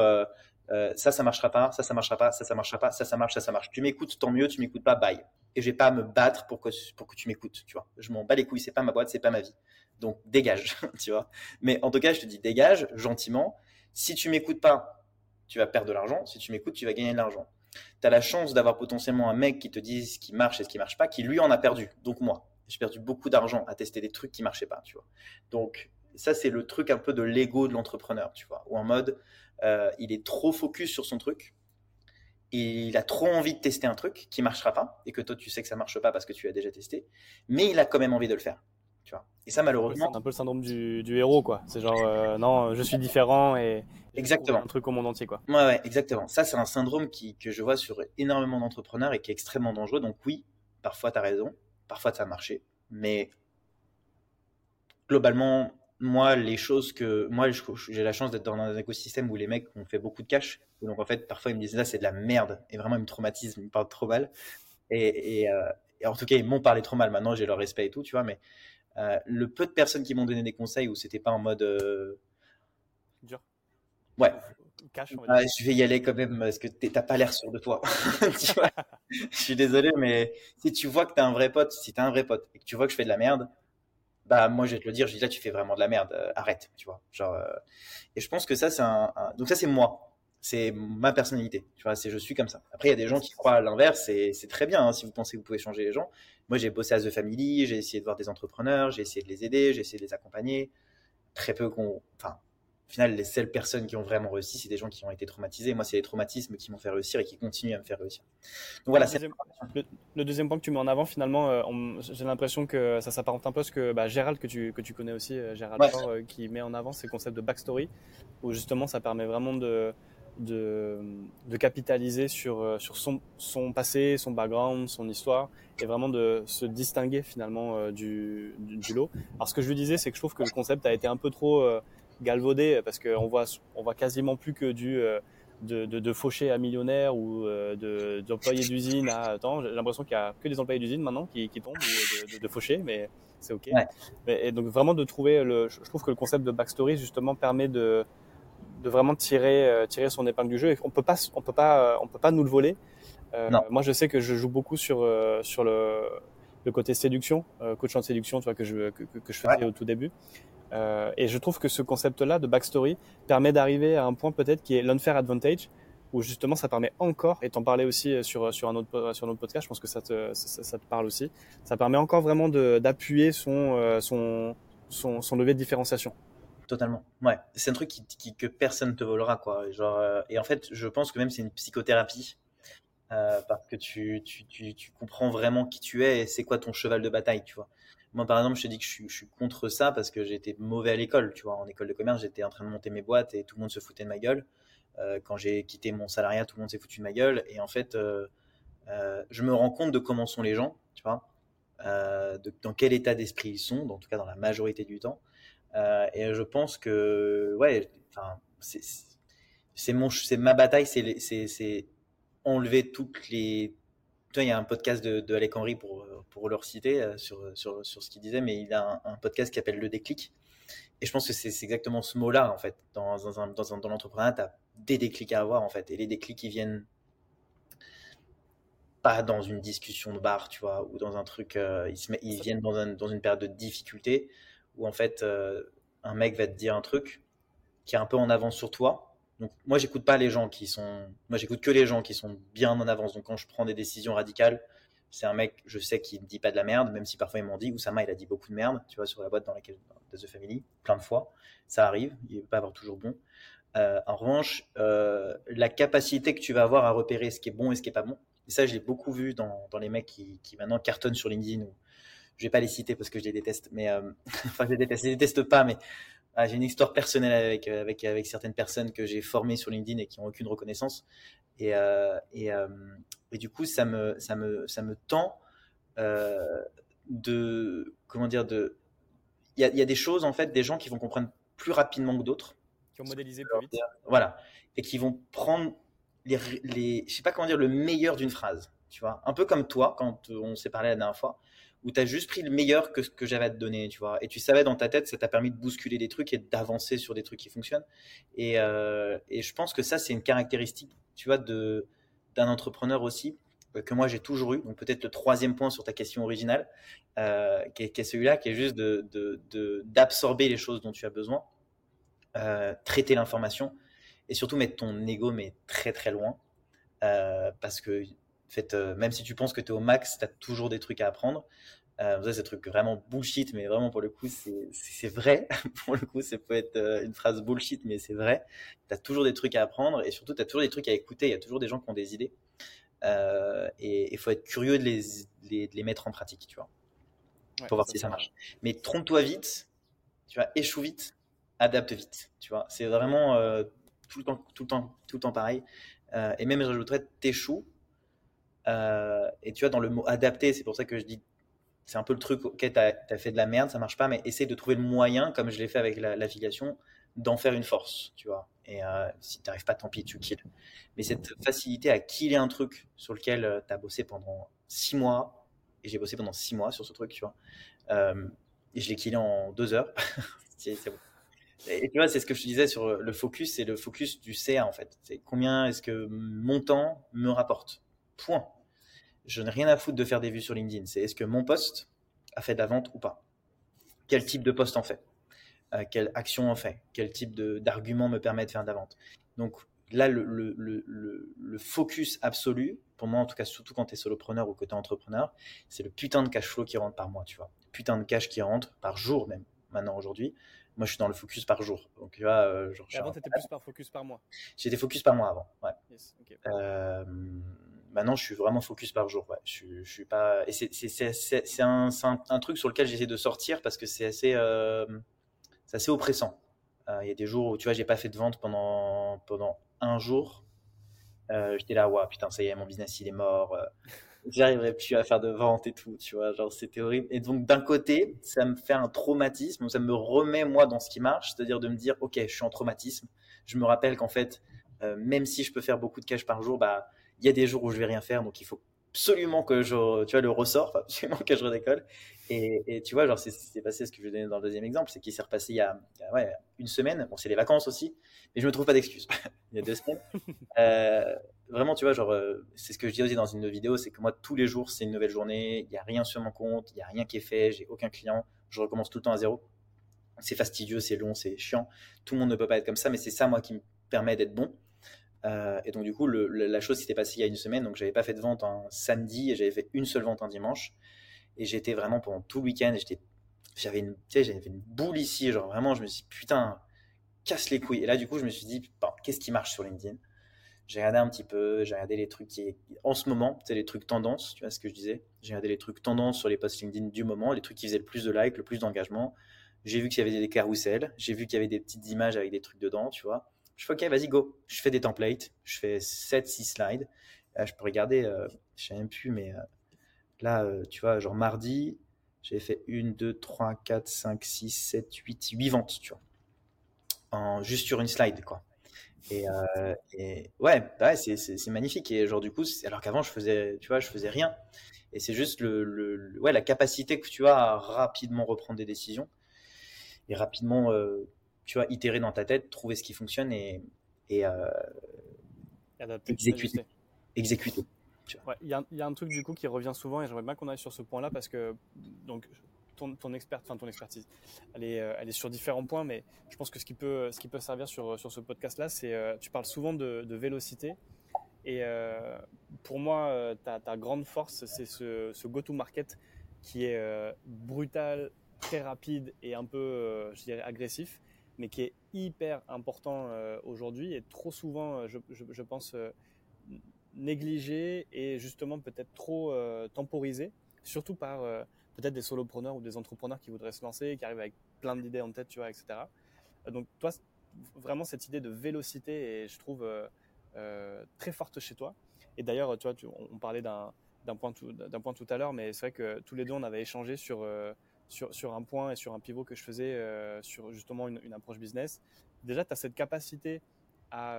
euh, ça, ça marchera pas, ça, ça marchera pas, ça, ça marchera pas, ça, ça marche, ça, ça marche. Tu m'écoutes, tant mieux, tu m'écoutes pas, bye. Et je vais pas me battre pour que, pour que tu m'écoutes, tu vois. Je m'en bats les couilles, c'est pas ma boîte, c'est pas ma vie. Donc, dégage, tu vois. Mais en tout cas, je te dis, dégage, gentiment. Si tu m'écoutes pas, tu vas perdre de l'argent. Si tu m'écoutes, tu vas gagner de l'argent. Tu as la chance d'avoir potentiellement un mec qui te dit ce qui marche et ce qui marche pas, qui lui en a perdu. Donc, moi, j'ai perdu beaucoup d'argent à tester des trucs qui marchaient pas, tu vois. Donc, ça, c'est le truc un peu de l'ego de l'entrepreneur, tu vois. Ou en mode, euh, il est trop focus sur son truc. Il a trop envie de tester un truc qui marchera pas et que toi tu sais que ça marche pas parce que tu as déjà testé, mais il a quand même envie de le faire. Tu vois. Et ça malheureusement. C'est un peu le syndrome du, héros quoi. C'est genre euh, non, je suis différent et, exactement un truc au monde entier quoi. Ouais, ouais exactement. Ça c'est un syndrome qui, que je vois sur énormément d'entrepreneurs et qui est extrêmement dangereux. Donc oui, parfois tu as raison, parfois ça a marché, mais globalement moi, les choses que moi, j'ai la chance d'être dans un écosystème où les mecs ont fait beaucoup de cash. Donc en fait, parfois ils me disent là, c'est de la merde. Et vraiment, ils me traumatisent, ils me parlent trop mal. Et, euh, en tout cas, ils m'ont parlé trop mal. Maintenant, j'ai leur respect et tout, tu vois. Mais euh, le peu de personnes qui m'ont donné des conseils où c'était pas en mode euh, dur. Ouais. Cash, ah, je vais y aller quand même parce que t'as pas l'air sûr de toi. je suis désolé, mais si tu vois que t'as un vrai pote, si t'as un vrai pote et que tu vois que je fais de la merde, bah moi je vais te le dire, je dis là tu fais vraiment de la merde, euh, arrête, tu vois. Genre, euh, et je pense que ça c'est un, donc ça c'est moi, c'est ma personnalité, tu vois, c'est je suis comme ça. Après il y a des gens qui croient à l'inverse, c'est très bien hein, si vous pensez que vous pouvez changer les gens. Moi j'ai bossé à The Family, j'ai essayé de voir des entrepreneurs, j'ai essayé de les aider, j'ai essayé de les accompagner. Très peu qu'on, final, les seules personnes qui ont vraiment réussi, c'est des gens qui ont été traumatisés. Moi, c'est les traumatismes qui m'ont fait réussir et qui continuent à me faire réussir. Donc voilà. Le deuxième, point que tu mets en avant, finalement, euh, j'ai l'impression que ça s'apparente un peu à ce que bah, Gérald, que tu, que tu connais aussi, euh, Gérald euh, qui met en avant ces concepts de backstory, où justement, ça permet vraiment de, de, de capitaliser sur, sur son, son passé, son background, son histoire, et vraiment de se distinguer finalement du, du, lot. Alors, ce que je lui disais, c'est que je trouve que le concept a été un peu trop galvaudé parce qu'on voit, on voit quasiment plus que du euh, de, de, de fauché à millionnaire ou euh, d'employés d'usine à attends, j'ai l'impression qu'il y a que des employés d'usine maintenant qui, qui tombent ou de, de, fauchés, mais c'est ok. Mais, et donc vraiment de trouver le, je trouve que le concept de backstory justement permet de de vraiment tirer euh, tirer son épingle du jeu. Et on peut pas on peut pas on peut pas nous le voler. Euh, moi je sais que je joue beaucoup sur sur le le côté séduction, coach en séduction, tu vois que je que, que je faisais au tout début. Euh, et je trouve que ce concept-là de backstory permet d'arriver à un point peut-être qui est l'unfair advantage, où justement ça permet encore, et t'en parlais aussi euh, sur, sur, un autre, sur notre podcast, je pense que ça te, ça, te parle aussi, ça permet encore vraiment d'appuyer son, euh, son, son, son levier de différenciation. Totalement. Ouais, c'est un truc qui, que personne te volera, quoi. Genre, et en fait, je pense que même c'est une psychothérapie. parce que tu, tu, tu, tu, comprends vraiment qui tu es et c'est quoi ton cheval de bataille, tu vois. Moi, par exemple, je te dis que je suis, contre ça parce que j'étais mauvais à l'école. Tu vois, en école de commerce, j'étais en train de monter mes boîtes et tout le monde se foutait de ma gueule. Euh, quand j'ai quitté mon salariat, tout le monde s'est foutu de ma gueule. Et en fait, euh, euh, je me rends compte de comment sont les gens, tu vois, dans quel état d'esprit ils sont, en tout cas dans la majorité du temps. et je pense que, ouais, c'est mon, c'est ma bataille, c'est enlever toutes les il y a un podcast de, de Henry pour, pour leur citer euh, sur, sur, sur ce qu'il disait, mais il a un, podcast qui s'appelle Le Déclic. Et je pense que c'est exactement ce mot-là, en fait. Dans, dans, dans, dans l'entrepreneuriat, tu as des déclics à avoir, en fait. Et les déclics, ils viennent pas dans une discussion de bar, tu vois, ou dans un truc. Euh, ils, se ils, viennent dans, un, dans, une période de difficulté où, en fait, euh, un mec va te dire un truc qui est un peu en avance sur toi. Donc, moi, j'écoute pas les gens qui sont. Moi, j'écoute que les gens qui sont bien en avance. Donc, quand je prends des décisions radicales, c'est un mec, je sais qu'il ne dit pas de la merde, même si parfois ils m'ont dit, Oussama, il a dit beaucoup de merde, tu vois, sur la boîte dans laquelle, dans The Family, plein de fois. Ça arrive, il ne peut pas avoir toujours bon. Euh, en revanche, euh, la capacité que tu vas avoir à repérer ce qui est bon et ce qui est pas bon, et ça, je l'ai beaucoup vu dans, dans les mecs qui, qui, maintenant cartonnent sur LinkedIn. Ou, je vais pas les citer parce que je les déteste, mais euh, enfin, je déteste, je les déteste pas, mais ah, j'ai une histoire personnelle avec, avec, avec certaines personnes que j'ai formées sur LinkedIn et qui ont aucune reconnaissance. Et, euh, et, euh, et, du coup, ça me, ça me, ça me tend euh, de, comment dire, de, il y a, y a, des choses en fait, des gens qui vont comprendre plus rapidement que d'autres, qui ont modélisé plus vite, voilà, et qui vont prendre les, les je sais pas comment dire, le meilleur d'une phrase, tu vois, un peu comme toi quand on s'est parlé la dernière fois, où tu as juste pris le meilleur que ce que j'avais à te donner, tu vois. Et tu savais dans ta tête, ça t'a permis de bousculer des trucs et d'avancer sur des trucs qui fonctionnent. Et, euh, je pense que ça, c'est une caractéristique, tu vois, d'un entrepreneur aussi, euh, que moi j'ai toujours eu. Donc peut-être le troisième point sur ta question originale, euh, qui est, celui-là, qui est juste d'absorber les choses dont tu as besoin, traiter l'information et surtout mettre ton ego mais très très loin. Parce que fait, euh, même si tu penses que tu es au max, tu as toujours des trucs à apprendre. Euh, ça, c'est un truc vraiment bullshit, mais vraiment pour le coup, c'est vrai. pour le coup, ça peut être euh, une phrase bullshit, mais c'est vrai. Tu as toujours des trucs à apprendre et surtout, tu as toujours des trucs à écouter. Il y a toujours des gens qui ont des idées. Euh, et il faut être curieux de les, les, de les, mettre en pratique, tu vois, ouais, pour voir si ça marche. Mais trompe-toi vite, tu vois, échoue vite, adapte vite, tu vois. C'est vraiment euh, tout le temps, tout le temps, tout le temps pareil. Et même, je rajouterais, t'échoues, euh, et tu vois, dans le mot adapter, c'est pour ça que je dis, c'est un peu le truc, ok, tu as, fait de la merde, ça marche pas, mais essaye de trouver le moyen, comme je l'ai fait avec l'affiliation, d'en faire une force, tu vois. Et euh, si tu n'arrives pas, tant pis, tu kills. Mais cette facilité à killer un truc sur lequel euh, tu as bossé pendant six mois, et j'ai bossé pendant six mois sur ce truc, tu vois, euh, et je l'ai killé en deux heures. Et tu vois, c'est ce que je te disais sur le focus, c'est le focus du CA en fait. C'est combien est-ce que mon temps me rapporte? Point. Je n'ai rien à foutre de faire des vues sur LinkedIn. C'est est-ce que mon poste a fait de la vente ou pas? Quel type de poste en fait? Euh, Quelle action en fait? Quel type d'argument me permet de faire de la vente? Donc là, le, le, le, le, focus absolu, pour moi en tout cas, surtout quand tu es solopreneur ou que tu es entrepreneur, c'est le putain de cash flow qui rentre par mois, tu vois. Putain de cash qui rentre par jour même, maintenant aujourd'hui. Moi, je suis dans le focus par jour. Donc, tu vois, euh, genre, Et avant, tu étais plus par focus par mois J'étais focus par mois avant, ouais. Yes, okay. euh, maintenant, je suis vraiment focus par jour. Ouais. Je, je suis pas. Et c'est un, un, un, truc sur lequel j'essaie de sortir parce que c'est assez, euh, assez oppressant. Euh, il y a des jours où, tu vois, j'ai pas fait de vente pendant, pendant un jour. Euh, J'étais là, ouais, putain, ça y est, mon business, il est mort. Euh, j'arriverai plus à faire de vente et tout, tu vois. Genre, c'était horrible. Et donc, d'un côté, ça me fait un traumatisme, ça me remet, moi, dans ce qui marche, c'est-à-dire de me dire, OK, je suis en traumatisme. Je me rappelle qu'en fait, euh, même si je peux faire beaucoup de cash par jour, bah, il y a des jours où je vais rien faire, donc il faut absolument que je, tu vois, le ressort, absolument que je redécolle. Et, et tu vois, genre, c'est passé ce que je vais donner dans le deuxième exemple, c'est qu'il s'est repassé il y a, il y a ouais, une semaine. Bon, c'est les vacances aussi, mais je me trouve pas d'excuses. il y a deux semaines. Euh, vraiment, tu vois, genre, euh, c'est ce que je dis aussi dans une vidéo, c'est que moi, tous les jours, c'est une nouvelle journée. Il y a rien sur mon compte, il y a rien qui est fait, j'ai aucun client. Je recommence tout le temps à zéro. C'est fastidieux, c'est long, c'est chiant. Tout le monde ne peut pas être comme ça, mais c'est ça, moi, qui me permet d'être bon. Euh, et donc du coup, la chose s'était passée il y a une semaine, donc j'avais pas fait de vente un samedi et j'avais fait une seule vente un dimanche. Et j'étais vraiment pendant tout le week-end, j'avais une, une boule ici, genre vraiment, je me suis dit, putain, casse les couilles. Et là, du coup, je me suis dit, bon, qu'est-ce qui marche sur LinkedIn? J'ai regardé un petit peu, j'ai regardé les trucs qui, en ce moment, c'est les trucs tendances, tu vois ce que je disais? J'ai regardé les trucs tendances sur les posts LinkedIn du moment, les trucs qui faisaient le plus de likes, le plus d'engagement. J'ai vu qu'il y avait des carousels, j'ai vu qu'il y avait des petites images avec des trucs dedans, tu vois. Je fais, OK, vas-y, go. Je fais des templates. Je fais 7, 6 slides. Euh, je peux regarder, euh, je sais même plus, mais euh, là, euh, tu vois, genre mardi, j'ai fait 1, 2, 3, 4, 5, 6, 7, 8, 8 ventes, tu vois. Juste sur une slide, quoi. Et, ouais, ouais c'est magnifique. Et genre, du coup, alors qu'avant, je faisais, faisais rien. Et c'est juste la capacité que tu as à rapidement reprendre des décisions. et rapidement, tu vois, itérer dans ta tête, trouver ce qui fonctionne et, et exécuter. exécuter. Il y, y, a un truc du coup qui revient souvent et j'aimerais bien qu'on aille sur ce point-là parce que donc ton, ton, expert, enfin, ton expertise, elle est, elle est sur différents points, mais je pense que ce qui peut, ce qui peut servir sur, sur ce podcast-là, c'est tu parles souvent de, de vélocité et euh, pour moi, euh, ta, ta, grande force, c'est ce, ce go-to-market qui est euh, brutal, très rapide et un peu, je dirais, agressif, mais qui est hyper important aujourd'hui et trop souvent, je, je, pense, négligé et justement peut-être trop temporisé, surtout par peut-être des solopreneurs ou des entrepreneurs qui voudraient se lancer, qui arrivent avec plein d'idées en tête, tu vois, etc. Donc toi, vraiment cette idée de vélocité, et je trouve euh, très forte chez toi. Et d'ailleurs, tu vois, on, parlait d'un point, tout, à l'heure, mais c'est vrai que tous les deux, on avait échangé sur, euh, sur, un point et sur un pivot que je faisais euh, sur justement une, approche business. Déjà, tu as cette capacité à,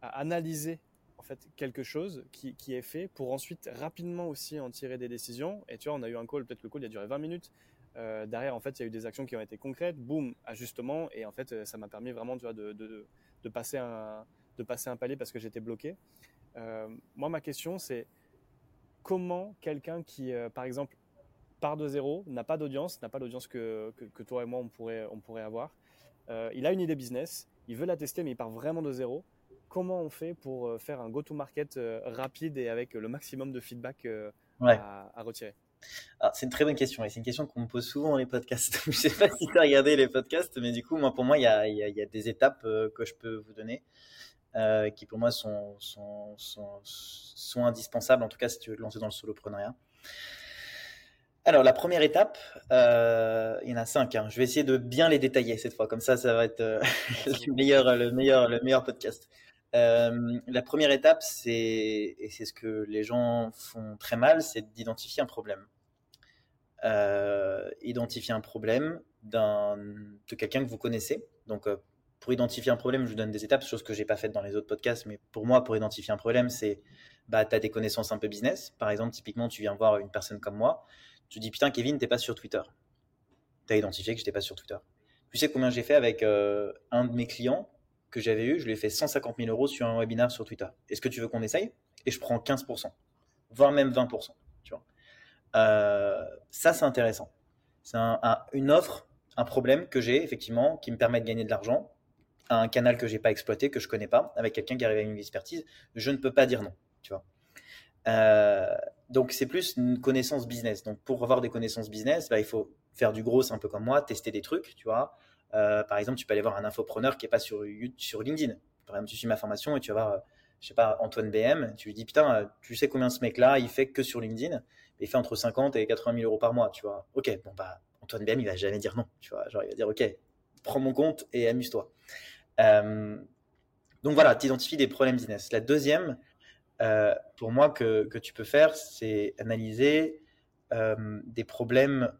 à, analyser en fait quelque chose qui, qui, est fait pour ensuite rapidement aussi en tirer des décisions. Et tu vois, on a eu un call, peut-être le call il a duré 20 minutes. derrière, en fait, il y a eu des actions qui ont été concrètes, boum, ajustement, et en fait, ça m'a permis vraiment, tu vois, de, de, passer un, de passer un palier parce que j'étais bloqué. Euh, moi, ma question, c'est comment quelqu'un qui, euh, par exemple, part de zéro, n'a pas d'audience, n'a pas l'audience que, que, toi et moi, on pourrait, on pourrait avoir, euh, il a une idée business, il veut la tester, mais il part vraiment de zéro. Comment on fait pour faire un go-to-market rapide et avec le maximum de feedback à, à retirer? C'est une très bonne question et c'est une question qu'on me pose souvent dans les podcasts. je sais pas si tu as regardé les podcasts, mais du coup, moi, pour moi, il y a, y a, des étapes que je peux vous donner. Euh, qui pour moi sont, sont, sont, indispensables, en tout cas si tu veux te lancer dans le soloprenariat. Alors la première étape, euh, il y en a cinq. Hein. Je vais essayer de bien les détailler cette fois, comme ça, ça va être euh, le meilleur, le meilleur, le meilleur podcast. la première étape, c'est et c'est ce que les gens font très mal, c'est d'identifier un problème. identifier un problème d'un de quelqu'un que vous connaissez. Donc pour identifier un problème, je vous donne des étapes, chose que j'ai pas faites dans les autres podcasts, mais pour moi, pour identifier un problème, c'est bah, tu as des connaissances un peu business. Par exemple, typiquement, tu viens voir une personne comme moi, tu dis putain, Kevin, t'es pas sur Twitter. Tu as identifié que j'étais pas sur Twitter. Tu sais combien j'ai fait avec euh, un de mes clients que j'avais eu, je lui ai fait 150 000 euros sur un webinar sur Twitter. Est-ce que tu veux qu'on essaye? Et je prends 15%, voire même 20%. Tu vois. Euh, ça, c'est intéressant. C'est une offre, un problème que j'ai effectivement qui me permet de gagner de l'argent un canal que j'ai pas exploité, que je connais pas, avec quelqu'un qui arrive avec une expertise, je ne peux pas dire non, tu vois. Euh, donc c'est plus une connaissance business. Donc pour avoir des connaissances business, bah, il faut faire du gros, c'est un peu comme moi, tester des trucs, tu vois. Euh, par exemple, tu peux aller voir un infopreneur qui est pas sur LinkedIn. Par exemple, tu suis ma formation et tu vas voir, je sais pas, Antoine BM, tu lui dis putain, tu sais combien ce mec-là, il fait que sur LinkedIn, il fait entre 50 et 80 000 euros par mois, tu vois. Ok, bon bah Antoine BM, il va jamais dire non, tu vois. Il va dire ok, prends mon compte et amuse-toi. Euh, donc voilà, tu identifies des problèmes business. La deuxième, euh, pour moi, que, tu peux faire, c'est analyser euh, des problèmes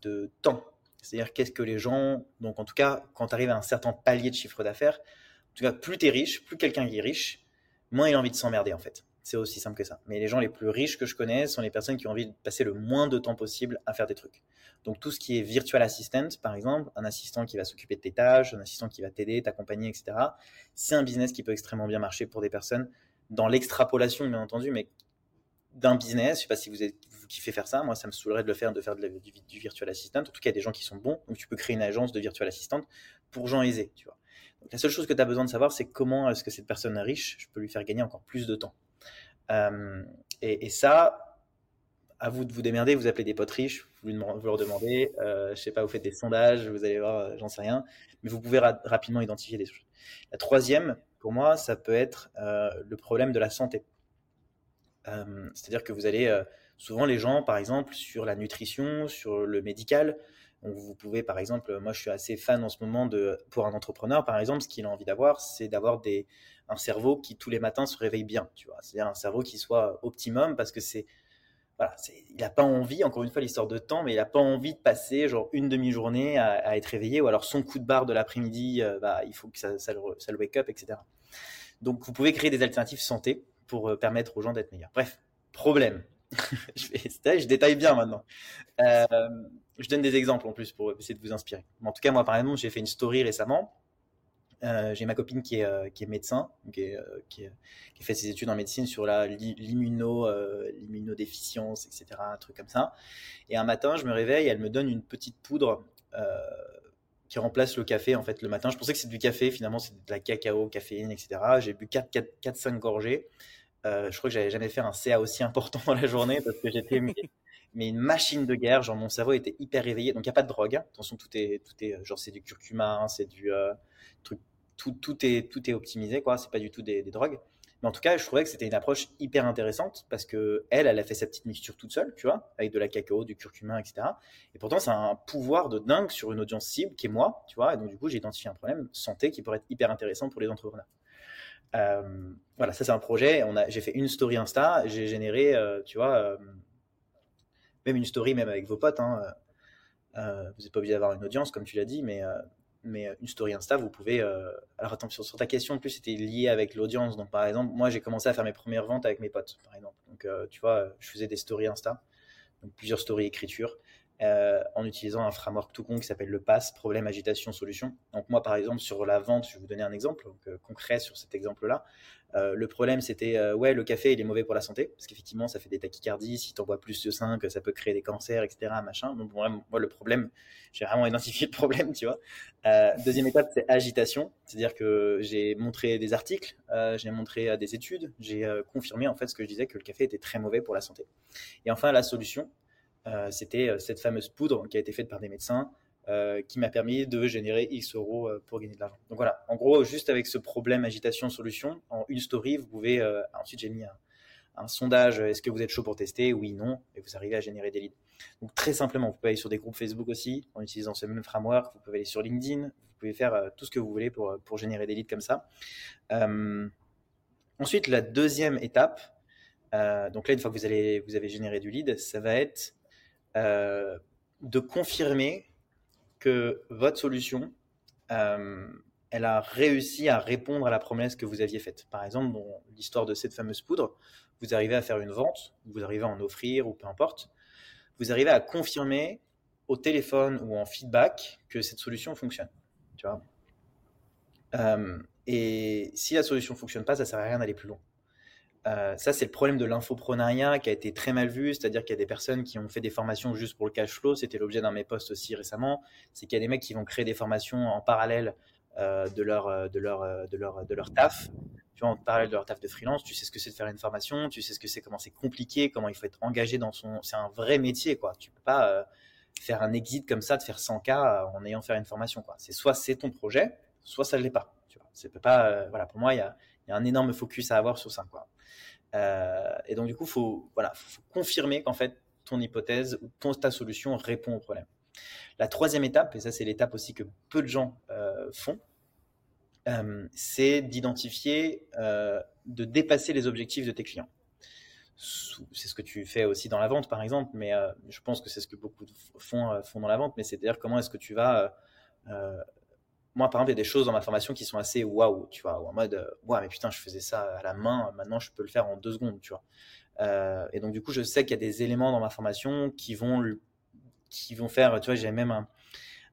de temps. C'est-à-dire qu'est-ce que les gens, donc en tout cas, quand tu arrives à un certain palier de chiffre d'affaires, en tout cas, plus tu es riche, plus quelqu'un est riche, moins il a envie de s'emmerder en fait. C'est aussi simple que ça. Mais les gens les plus riches que je connais sont les personnes qui ont envie de passer le moins de temps possible à faire des trucs. Donc tout ce qui est virtual assistant, par exemple, un assistant qui va s'occuper de tes tâches, un assistant qui va t'aider, t'accompagner, etc. C'est un business qui peut extrêmement bien marcher pour des personnes dans l'extrapolation, bien entendu, mais d'un business. Je sais pas si vous, êtes, vous kiffez faire ça. Moi, ça me saoulerait de le faire, de faire du, virtual assistant. En tout cas, il y a des gens qui sont bons. Donc, tu peux créer une agence de virtual assistant pour gens aisés, tu vois. la seule chose que tu as besoin de savoir, c'est comment est-ce que cette personne riche, je peux lui faire gagner encore plus de temps. Euh, et, ça, à vous de vous démerder, vous appelez des potes riches, vous, leur demandez, euh, je sais pas, vous faites des sondages, vous allez voir, euh, j'en sais rien, mais vous pouvez rapidement identifier des choses. La troisième, pour moi, ça peut être euh, le problème de la santé. C'est-à-dire que vous allez, souvent les gens, par exemple, sur la nutrition, sur le médical, vous pouvez, par exemple, moi je suis assez fan en ce moment de, pour un entrepreneur, par exemple, ce qu'il a envie d'avoir, c'est d'avoir un cerveau qui tous les matins se réveille bien, tu vois. C'est-à-dire un cerveau qui soit optimum parce que c'est, il n'a pas envie, encore une fois, l'histoire de temps, mais il n'a pas envie de passer genre une demi-journée à, être réveillé ou alors son coup de barre de l'après-midi, euh, bah, il faut que ça, le, wake up, etc. Donc vous pouvez créer des alternatives santé pour euh, permettre aux gens d'être meilleurs. Bref, problème. je, je, détaille bien maintenant. je donne des exemples en plus pour essayer de vous inspirer. En tout cas, moi, par exemple, j'ai fait une story récemment euh, j'ai ma copine qui est, euh, médecin, qui, euh, qui, fait ses études en médecine sur l'immuno, l'immunodéficience, etc., un truc comme ça. Et un matin, je me réveille, elle me donne une petite poudre qui remplace le café en fait le matin. Je pensais que c'était du café, finalement c'est de la cacao, caféine, etc. J'ai bu 4-5 gorgées. je crois que j'avais jamais fait un CA aussi important dans la journée parce que j'étais mais, une machine de guerre. Genre mon cerveau était hyper réveillé. Donc il n'y a pas de drogue. Attention, tout est, tout est genre c'est du curcuma, c'est du tout, tout, est, tout est optimisé, quoi. C'est pas du tout des, drogues. Mais en tout cas, je trouvais que c'était une approche hyper intéressante parce que elle, elle a fait sa petite mixture toute seule, tu vois, avec de la cacao, du curcuma, etc. Et pourtant, c'est un pouvoir de dingue sur une audience cible qui est moi, tu vois. Et donc, du coup, j'ai identifié un problème santé qui pourrait être hyper intéressant pour les entrepreneurs. Euh, voilà, ça c'est un projet. J'ai fait une story Insta, j'ai généré, euh, tu vois, euh, même une story, même avec vos potes. Hein, vous n'êtes pas obligé d'avoir une audience, comme tu l'as dit, mais mais euh, une story Insta, vous pouvez. Euh, alors attention, sur ta question, en plus, c'était lié avec l'audience. Donc, par exemple, moi, j'ai commencé à faire mes premières ventes avec mes potes, par exemple. Donc, euh, tu vois, je faisais des stories Insta, donc plusieurs stories écriture. Euh, en utilisant un framework tout con qui s'appelle le PASS, problème, agitation, solution. Donc moi, par exemple, sur la vente, je vais vous donner un exemple euh, concret sur cet exemple-là. Euh, le problème, c'était, ouais, le café, il est mauvais pour la santé, parce qu'effectivement, ça fait des tachycardies, si tu en bois plus de 5, ça peut créer des cancers, etc., machin. Donc moi, le problème, j'ai vraiment identifié le problème, tu vois. deuxième étape, c'est agitation, c'est-à-dire que j'ai montré des articles, j'ai montré des études, j'ai confirmé, en fait, ce que je disais, que le café était très mauvais pour la santé. Et enfin, la solution, c'était euh, cette fameuse poudre qui a été faite par des médecins euh, qui m'a permis de générer X euros pour gagner de l'argent. Donc voilà, en gros, juste avec ce problème agitation-solution, en une story, vous pouvez. ensuite, j'ai mis un, sondage est-ce que vous êtes chaud pour tester? Oui, non, et vous arrivez à générer des leads. Donc très simplement, vous pouvez aller sur des groupes Facebook aussi en utilisant ce même framework. Vous pouvez aller sur LinkedIn. Vous pouvez faire tout ce que vous voulez pour, pour générer des leads comme ça. ensuite, la deuxième étape, donc là, une fois que vous, allez, vous avez généré du lead, ça va être euh, de confirmer que votre solution, euh, elle a réussi à répondre à la promesse que vous aviez faite. Par exemple, l'histoire de cette fameuse poudre, vous arrivez à faire une vente, vous arrivez à en offrir ou peu importe, vous arrivez à confirmer au téléphone ou en feedback que cette solution fonctionne. Tu vois euh, et si la solution fonctionne pas, ça sert à rien d'aller plus loin. Euh, ça, c'est le problème de l'infoprenariat qui a été très mal vu, c'est-à-dire qu'il y a des personnes qui ont fait des formations juste pour le cash flow. C'était l'objet d'un de mes posts aussi récemment. C'est qu'il y a des mecs qui vont créer des formations en parallèle euh, de, leur, euh, de, leur, de, leur, de leur taf. Tu en parallèle de leur taf de freelance, tu sais ce que c'est de faire une formation, tu sais ce que c'est, comment c'est compliqué, comment il faut être engagé dans son. C'est un vrai métier, quoi. Tu peux pas faire un exit comme ça, de faire 100K en ayant fait une formation, quoi. C'est soit c'est ton projet, soit ça ne l'est pas. Tu vois, c'est pas. voilà, pour moi, il y a, y a un énorme focus à avoir sur ça, quoi. Euh, et donc, du coup, faut, voilà, faut confirmer qu'en fait, ton hypothèse ou ta solution répond au problème. La troisième étape, et ça, c'est l'étape aussi que peu de gens euh, font, euh, c'est d'identifier, de dépasser les objectifs de tes clients. C'est ce que tu fais aussi dans la vente, par exemple, mais je pense que c'est ce que beaucoup font, font dans la vente, mais c'est-à-dire comment est-ce que tu vas moi, par exemple, il y a des choses dans ma formation qui sont assez waouh, tu vois, en mode, euh, ouais, mais putain, je faisais ça à la main, maintenant je peux le faire en deux secondes, tu vois. Euh, et donc, du coup, je sais qu'il y a des éléments dans ma formation qui vont, qui vont faire, tu vois, j'ai même un,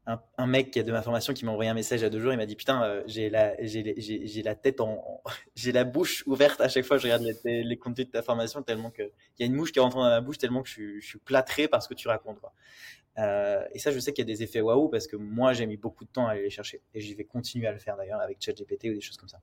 un, un, mec de ma formation qui m'a envoyé un message a deux jours. Il m'a dit Putain, euh, j'ai la, j'ai, la tête en. j'ai la bouche ouverte à chaque fois que je regarde les, les contenus de ta formation, tellement que. Il y a une mouche qui rentre dans ma bouche, tellement que je, je suis plâtré par ce que tu racontes. Quoi. Euh, et ça, je sais qu'il y a des effets waouh parce que moi, j'ai mis beaucoup de temps à aller les chercher. Et j'y vais continuer à le faire d'ailleurs avec ChatGPT ou des choses comme ça.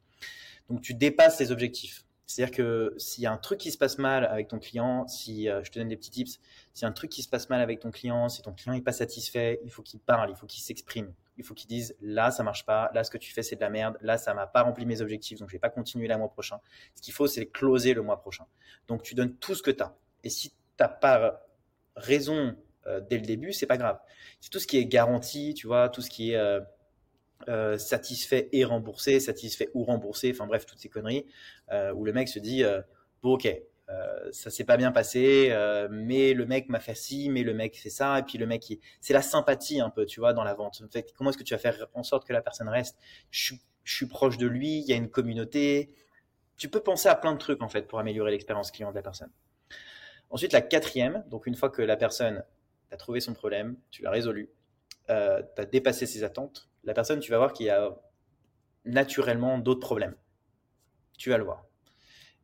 Donc, tu dépasses tes objectifs. C'est-à-dire que s'il y a un truc qui se passe mal avec ton client, si euh, je te donne des petits tips, s'il y a un truc qui se passe mal avec ton client, si ton client n'est pas satisfait, il faut qu'il parle, il faut qu'il s'exprime, il faut qu'il dise là ça marche pas, là ce que tu fais c'est de la merde, là ça m'a pas rempli mes objectifs donc je vais pas continuer le mois prochain. Ce qu'il faut c'est closer le mois prochain. Donc tu donnes tout ce que tu as. Et si tu pas raison euh, dès le début, c'est pas grave. C'est tout ce qui est garanti, tu vois, tout ce qui est euh, euh, satisfait et remboursé, satisfait ou remboursé, enfin bref, toutes ces conneries, où le mec se dit, bon ok, ça s'est pas bien passé, mais le mec m'a fait ci, mais le mec fait ça, et puis le mec, c'est la sympathie un peu, tu vois, dans la vente. En fait, comment est-ce que tu vas faire en sorte que la personne reste? Je, je suis proche de lui, il y a une communauté. Tu peux penser à plein de trucs en fait pour améliorer l'expérience client de la personne. Ensuite, la quatrième, donc une fois que la personne a trouvé son problème, tu l'as résolu, euh, tu as dépassé ses attentes, la personne, tu vas voir qu'il y a naturellement d'autres problèmes. Tu vas le voir.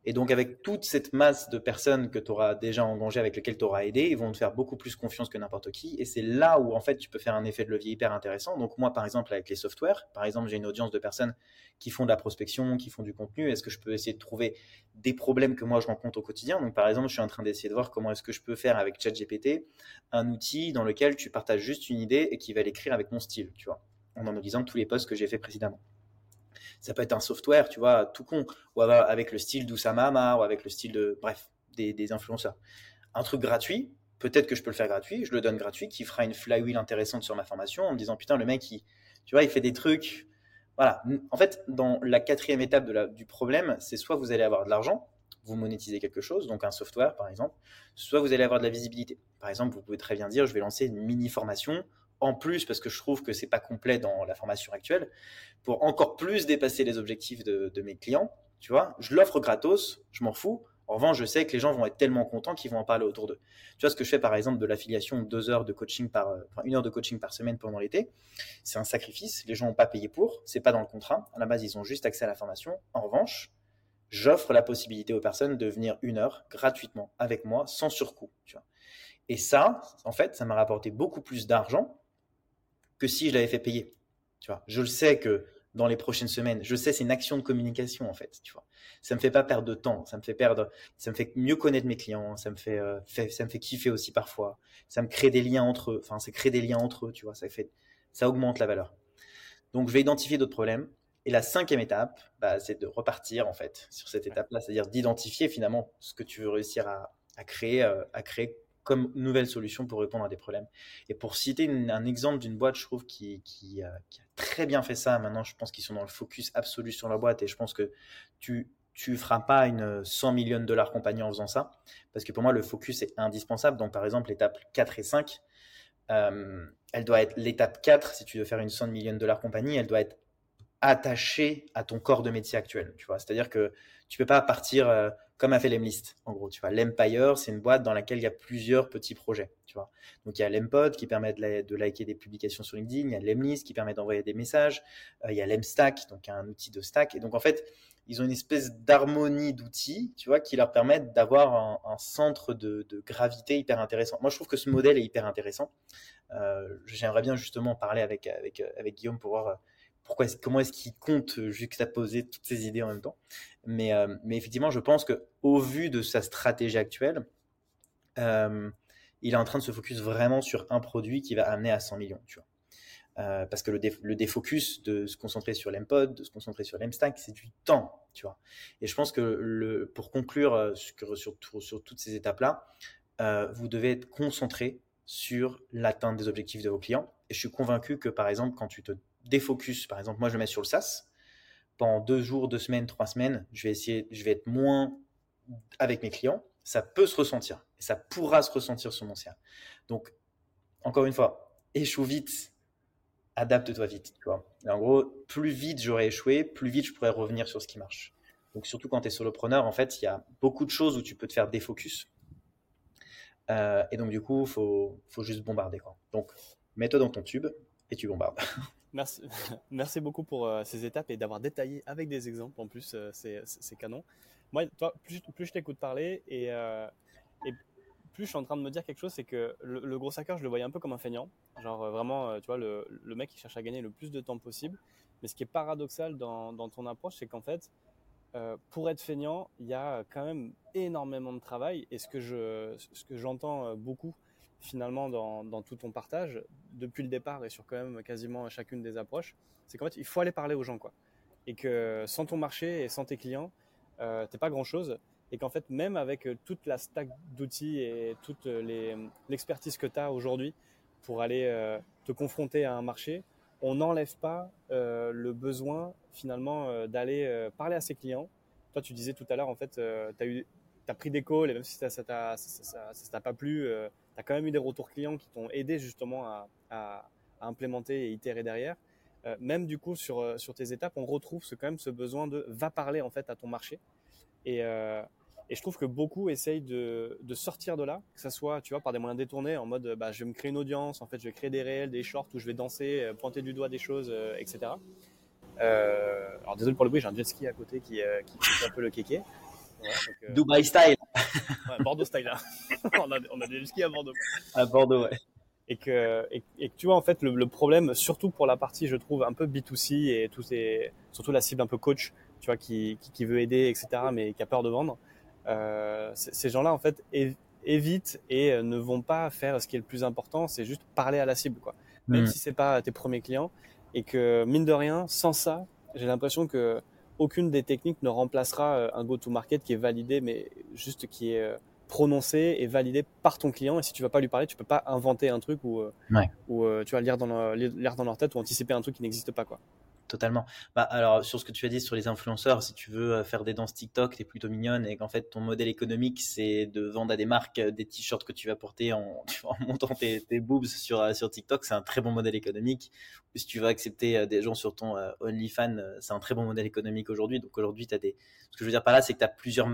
Et donc, avec toute cette masse de personnes que tu auras déjà engagées, avec lesquelles tu auras aidé, ils vont te faire beaucoup plus confiance que n'importe qui. Et c'est là où, en fait, tu peux faire un effet de levier hyper intéressant. Donc, moi, par exemple, avec les softwares, par exemple, j'ai une audience de personnes qui font de la prospection, qui font du contenu. Est-ce que je peux essayer de trouver des problèmes que moi je rencontre au quotidien? Donc, par exemple, je suis en train d'essayer de voir comment est-ce que je peux faire avec ChatGPT un outil dans lequel tu partages juste une idée et qui va l'écrire avec mon style, tu vois, en analysant tous les posts que j'ai fait précédemment. Ça peut être un software, tu vois, tout con, ou avec le style d'Oussama ou avec le style de, bref, des, influenceurs. Un truc gratuit, peut-être que je peux le faire gratuit, je le donne gratuit, qui fera une flywheel intéressante sur ma formation en me disant, putain, le mec, il, tu vois, il fait des trucs. Voilà. En fait, dans la quatrième étape du problème, c'est soit vous allez avoir de l'argent, vous monétisez quelque chose, donc un software par exemple, soit vous allez avoir de la visibilité. Par exemple, vous pouvez très bien dire, je vais lancer une mini formation en plus parce que je trouve que c'est pas complet dans la formation actuelle, pour encore plus dépasser les objectifs de, mes clients, tu vois, je l'offre gratos, je m'en fous. En revanche, je sais que les gens vont être tellement contents qu'ils vont en parler autour d'eux. Tu vois, ce que je fais par exemple de l'affiliation deux heures de coaching par, enfin, une heure de coaching par semaine pendant l'été, c'est un sacrifice. Les gens n'ont pas payé pour, c'est pas dans le contrat. À la base, ils ont juste accès à la formation. En revanche, j'offre la possibilité aux personnes de venir une heure gratuitement avec moi sans surcoût. Tu vois. Et ça, en fait, ça m'a rapporté beaucoup plus d'argent que si je l'avais fait payer. Tu vois, je le sais que dans les prochaines semaines, je sais c'est une action de communication en fait. Tu vois, ça me fait pas perdre de temps, ça me fait perdre, ça me fait mieux connaître mes clients, ça me fait, euh, ça me fait kiffer aussi parfois, ça me crée des liens entre eux. Enfin, c'est créer des liens entre eux. Tu vois, ça fait, ça augmente la valeur. Donc, je vais identifier d'autres problèmes. Et la cinquième étape, bah, c'est de repartir en fait sur cette étape-là, c'est-à-dire d'identifier finalement ce que tu veux réussir à, à créer, euh, à créer comme nouvelle solution pour répondre à des problèmes. Et pour citer un exemple d'une boîte, je trouve, qui, qui, a très bien fait ça, maintenant je pense qu'ils sont dans le focus absolu sur la boîte et je pense que tu tu feras pas une 100 millions de dollars compagnie en faisant ça, parce que pour moi le focus est indispensable. Donc par exemple l'étape 4 et 5, euh, elle doit être l'étape 4, si tu veux faire une 100 millions de dollars compagnie, elle doit être attachée à ton corps de métier actuel. Tu vois, c'est-à-dire que tu peux pas partir euh, comme a fait l'Emlist, en gros. Tu vois, l'Empire, c'est une boîte dans laquelle il y a plusieurs petits projets. Tu vois, donc il y a l'Empod qui permet de, liker des publications sur LinkedIn, il y a l'Emlist qui permet d'envoyer des messages, euh, il y a l'Emstack, donc un outil de stack. Et donc en fait, ils ont une espèce d'harmonie d'outils, tu vois, qui leur permettent d'avoir un, centre de, gravité hyper intéressant. Moi, je trouve que ce modèle est hyper intéressant. Euh, j'aimerais bien justement parler avec, avec, avec Guillaume pour voir comment est-ce qu'il compte juxtaposer toutes ces idées en même temps. Mais, euh, mais effectivement, je pense que au vu de sa stratégie actuelle, euh, il est en train de se focus vraiment sur un produit qui va amener à 100 millions. Tu vois. Euh, parce que le, le, défocus de se concentrer sur l'Empod, de se concentrer sur l'Emstack, c'est du temps, tu vois. Et je pense que le, pour conclure sur, toutes ces étapes-là, vous devez être concentré sur l'atteinte des objectifs de vos clients. Et je suis convaincu que, par exemple, quand tu te défocus. Par exemple, moi, je mets sur le SaaS. Pendant deux jours, deux semaines, trois semaines, je vais essayer, je vais être moins avec mes clients. Ça peut se ressentir et ça pourra se ressentir sur mon CA. Donc, encore une fois, échoue vite, adapte-toi vite. En gros, plus vite j'aurais échoué, plus vite je pourrais revenir sur ce qui marche. Donc, surtout quand tu es solopreneur, en fait, il y a beaucoup de choses où tu peux te faire défocus. Euh, et donc, du coup, il faut, juste bombarder. Donc, mets-toi dans ton tube et tu bombardes. Merci, beaucoup pour euh, ces étapes et d'avoir détaillé avec des exemples. En plus, euh, c'est canon. Moi, toi, plus, je t'écoute parler et, euh, et, plus je suis en train de me dire quelque chose, c'est que le, gros hacker, je le voyais un peu comme un feignant. Genre vraiment, tu vois, le, le, mec qui cherche à gagner le plus de temps possible. Mais ce qui est paradoxal dans, dans ton approche, c'est qu'en fait, pour être feignant, il y a quand même énormément de travail. Et ce que je, ce que j'entends beaucoup finalement dans, tout ton partage depuis le départ et sur quand même quasiment chacune des approches, c'est qu'en fait il faut aller parler aux gens quoi. Et que sans ton marché et sans tes clients, euh, t'es pas grand chose. Et qu'en fait même avec euh, toute la stack d'outils et toute l'expertise que tu as aujourd'hui pour aller euh, te confronter à un marché, on n'enlève pas euh, le besoin finalement d'aller parler à ses clients. Toi tu disais tout à l'heure en fait, tu as as pris des calls et même si ça ne t'a pas plu, as quand même eu des retours clients qui t'ont aidé justement à, implémenter et itérer derrière. Euh, même du coup sur, euh, sur tes étapes, on retrouve ce, quand même ce besoin de va parler en fait à ton marché. Et, euh, Et je trouve que beaucoup essayent de, de, sortir de là, que ça soit, tu vois, par des moyens détournés, en mode, bah, je vais me créer une audience, en fait, je vais créer des réels, des shorts où je vais danser, pointer du doigt des choses, etc. Alors désolé pour le bruit, j'ai un jet ski à côté qui, qui fait un peu le kéké. Ouais, Dubaï style. Ouais, Bordeaux style. Là. Hein. on, a, on a des skis à Bordeaux. À Bordeaux, ouais. Et que, et, et que tu vois, en fait, le, le, problème, surtout pour la partie, je trouve, un peu B2C et tous ces, surtout la cible un peu coach, tu vois, qui, qui, qui veut aider, etc., mais qui a peur de vendre euh, ces gens-là, en fait, évitent et euh, ne vont pas faire ce qui est le plus important, c'est juste parler à la cible, quoi. Même mmh. si c'est pas tes premiers clients, et que mine de rien, sans ça, j'ai l'impression que aucune des techniques ne remplacera euh, un go-to-market qui est validé, mais juste qui est prononcé et validé par ton client. Et si tu vas pas lui parler, tu peux pas inventer un truc ou, ouais. ou tu vas lire dans, lire dans leur tête ou anticiper un truc qui n'existe pas, quoi totalement. Bah, alors, sur ce que tu as dit sur les influenceurs, si tu veux euh, faire des danses TikTok, tu es plutôt mignonne et qu'en fait, ton modèle économique, c'est de vendre à des marques euh, des t-shirts que tu vas porter en, montant tes, tes, boobs sur, euh, sur TikTok, c'est un très bon modèle économique. Si tu veux accepter des gens sur ton OnlyFans, c'est un très bon modèle économique aujourd'hui. Donc, aujourd'hui, tu as des. Ce que je veux dire par là, c'est que tu as plusieurs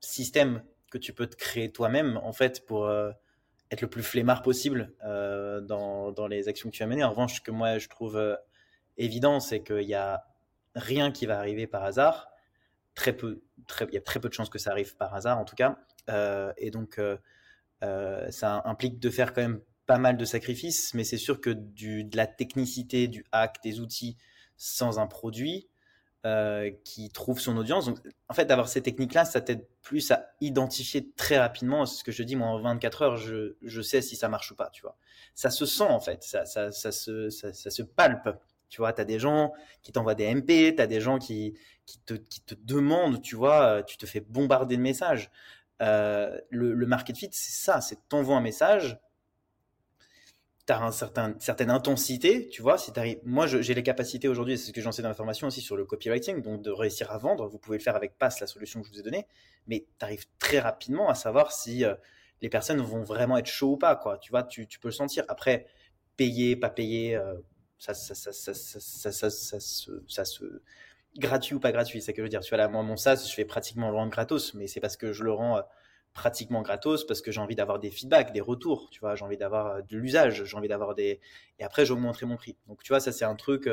systèmes que tu peux te créer toi-même, en fait, pour. être le plus flemmard possible dans, dans les actions que tu vas mener. En revanche, ce que moi je trouve évident, c'est qu'il n'y a rien qui va arriver par hasard. Très peu, il y a très peu de chances que ça arrive par hasard, en tout cas. Euh, et donc, euh, euh, ça implique de faire quand même pas mal de sacrifices, mais c'est sûr que du, de la technicité, du hack, des outils sans un produit qui trouve son audience. Donc, en fait, d'avoir ces techniques-là, ça t'aide plus à identifier très rapidement. Ce que je dis, moi, en 24 heures, je, sais si ça marche ou pas, tu vois. Ça se sent, en fait, ça, ça, ça, ça se palpe. Tu vois, tu as des gens qui t'envoient des MP, tu as des gens qui, qui, te, qui te demandent, tu vois, tu te fais bombarder de messages. Euh, le, le, market fit, c'est ça, c'est t'envoies un message, tu as un certain, certaine intensité, tu vois, si t'arrives, moi j'ai les capacités aujourd'hui, c'est ce que j'en sais dans la formation aussi sur le copywriting, donc de réussir à vendre, vous pouvez le faire avec Pass, la solution que je vous ai donnée, mais tu arrives très rapidement à savoir si euh, les personnes vont vraiment être chauds ou pas, quoi, tu vois, tu, tu peux le sentir. Après, payer, pas payer, euh, ça, ça, ça, ça, ça, ça, se, gratuit ou pas gratuit, c'est que je veux dire. Tu vois là, moi mon SaaS, je fais pratiquement le rendre gratos, mais c'est parce que je le rends pratiquement gratos parce que j'ai envie d'avoir des feedbacks, des retours, tu vois, j'ai envie d'avoir de l'usage, j'ai envie d'avoir des et après j'augmenterai mon prix. Donc tu vois, ça c'est un truc